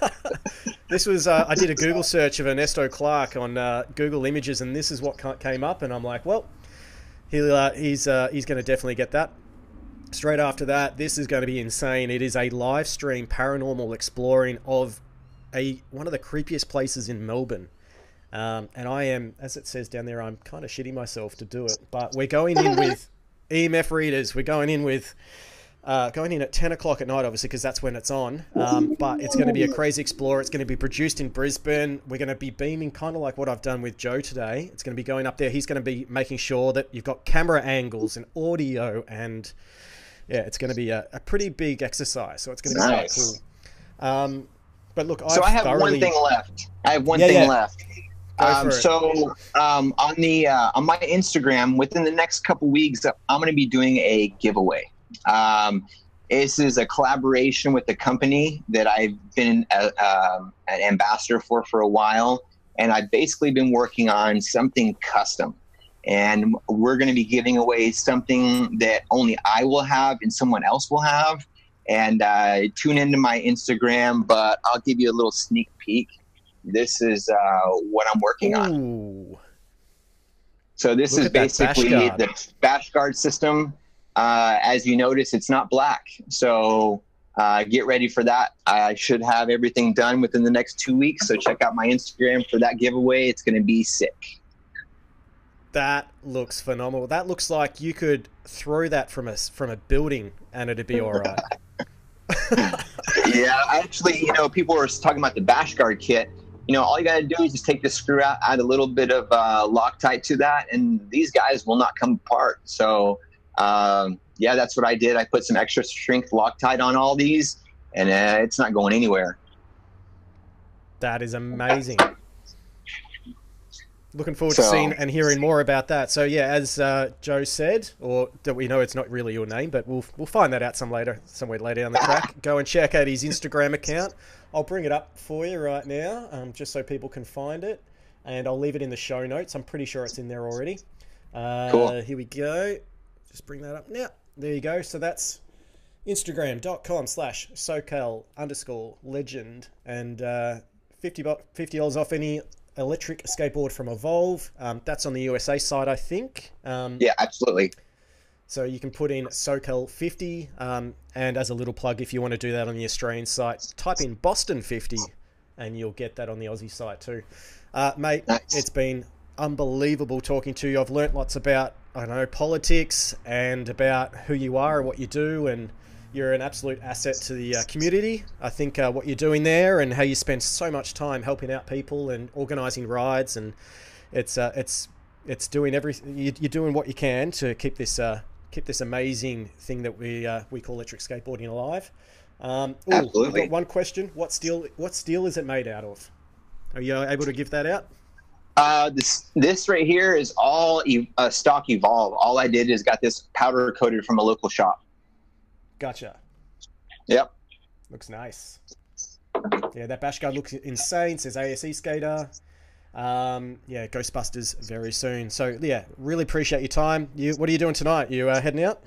[laughs] this was uh, I did a Google search of Ernesto Clark on uh, Google Images, and this is what came up. And I'm like, well, he, uh, he's uh, he's going to definitely get that. Straight after that, this is going to be insane. It is a live stream paranormal exploring of a one of the creepiest places in Melbourne. Um, and I am, as it says down there, I'm kind of shitting myself to do it. But we're going in with [laughs] EMF readers. We're going in with uh, going in at 10 o'clock at night, obviously, because that's when it's on. Um, but it's going to be a crazy explorer. It's going to be produced in Brisbane. We're going to be beaming kind of like what I've done with Joe today. It's going to be going up there. He's going to be making sure that you've got camera angles and audio and yeah, it's going to be a, a pretty big exercise. So it's going to be Nice. quite cool. Um, but look, So I've I have thoroughly... one thing left. I have one Yeah, thing yeah. left. Um, so um, on the uh, on my Instagram, within the next couple weeks, I'm going to be doing a giveaway. Um, this is a collaboration with the company that I've been uh, um, an ambassador for for a while, and I've basically been working on something custom. And we're going to be giving away something that only I will have and someone else will have. And uh, tune into my Instagram, but I'll give you a little sneak peek. This is uh, what I'm working on. So this Look is basically bash the bash guard system. Uh, as you notice, it's not black. So uh, get ready for that. I should have everything done within the next two weeks. So check out my Instagram for that giveaway. It's going to be sick. That looks phenomenal. That looks like you could throw that from a from a building and it'd be all right. [laughs] yeah, actually, you know, people were talking about the bash guard kit. You know, all you got to do is just take the screw out, add a little bit of uh, Loctite to that, and these guys will not come apart. So, um, yeah, that's what I did. I put some extra strength Loctite on all these, and uh, it's not going anywhere. That is amazing. Looking forward to seeing and hearing more about that. So yeah, as uh, Joe said, or that we know it's not really your name, but we'll we'll find that out some later, somewhere later down the track. Go and check out his Instagram account. I'll bring it up for you right now, um, just so people can find it, and I'll leave it in the show notes. I'm pretty sure it's in there already. Uh, Cool. Here we go. Just bring that up now. There you go. So that's Instagram.com slash SoCal underscore legend and uh, 50 bu- $50 off any electric skateboard from Evolve. Um, that's on the USA side, I think. Um, Yeah, absolutely. So you can put in SoCal 50. Um, and as a little plug, if you want to do that on the Australian site, type in Boston 50 and you'll get that on the Aussie site too. Uh, mate, Nice. it's been unbelievable talking to you. I've learnt lots about, I don't know, politics and about who you are and what you do. And you're an absolute asset to the uh, community. I think uh, what you're doing there and how you spend so much time helping out people and organising rides and it's uh, it's it's doing everything. you- You're doing what you can to keep this uh, keep this amazing thing that we uh, we call electric skateboarding alive. Um, ooh, Absolutely. got one question: What steel? What steel is it made out of? Are you able to give that out? Uh, this this right here is all uh, stock Evolve. All I did is got this powder coated from a local shop. Gotcha. Yep. Looks nice. Yeah, that bash guard looks insane. Says ASE skater. Um, yeah, Ghostbusters very soon. So yeah, really appreciate your time. You, what are you doing tonight? You uh, heading out?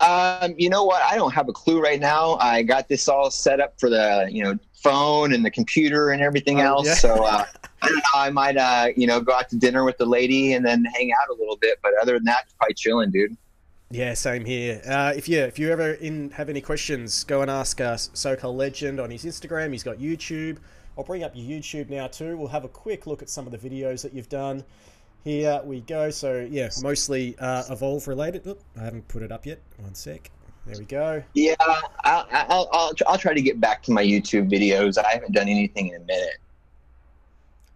Um, you know what? I don't have a clue right now. I got this all set up for the you know phone and the computer and everything Oh, else. yeah. So uh, I don't know. I might, uh, you know, go out to dinner with the lady and then hang out a little bit. But other than that, probably chilling, dude. Yeah, same here. Uh, if you if you ever in have any questions, go and ask us SoCal Legend on his Instagram. He's got YouTube. I'll bring up your YouTube now too. We'll have a quick look at some of the videos that you've done. Here we go. So yeah, mostly uh, Evolve related. Oop, I haven't put it up yet. One sec. There we go. Yeah, I'll, I'll, I'll, I'll try to get back to my YouTube videos. I haven't done anything in a minute.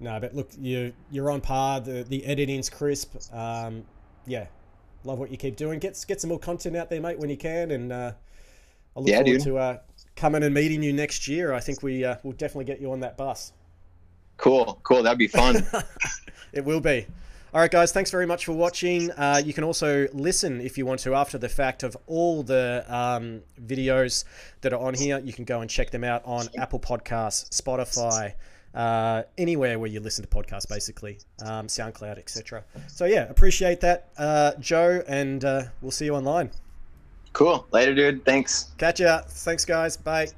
No, but look, you you're on par. The the editing's crisp. Um, yeah, love what you keep doing. Get get some more content out there, mate, when you can. And uh, I look Yeah, forward dude. to uh, coming and meeting you next year. I think we uh, will definitely get you on that bus. Cool, cool. That'd be fun. [laughs] It will be. All right, guys. Thanks very much for watching. Uh, you can also listen if you want to after the fact of all the um, videos that are on here. You can go and check them out on Apple Podcasts, Spotify, uh, anywhere where you listen to podcasts, basically, um, SoundCloud, etc. So yeah, appreciate that, uh, Joe, and uh, we'll see you online. Cool. Later, dude. Thanks. Catch ya. Thanks, guys. Bye.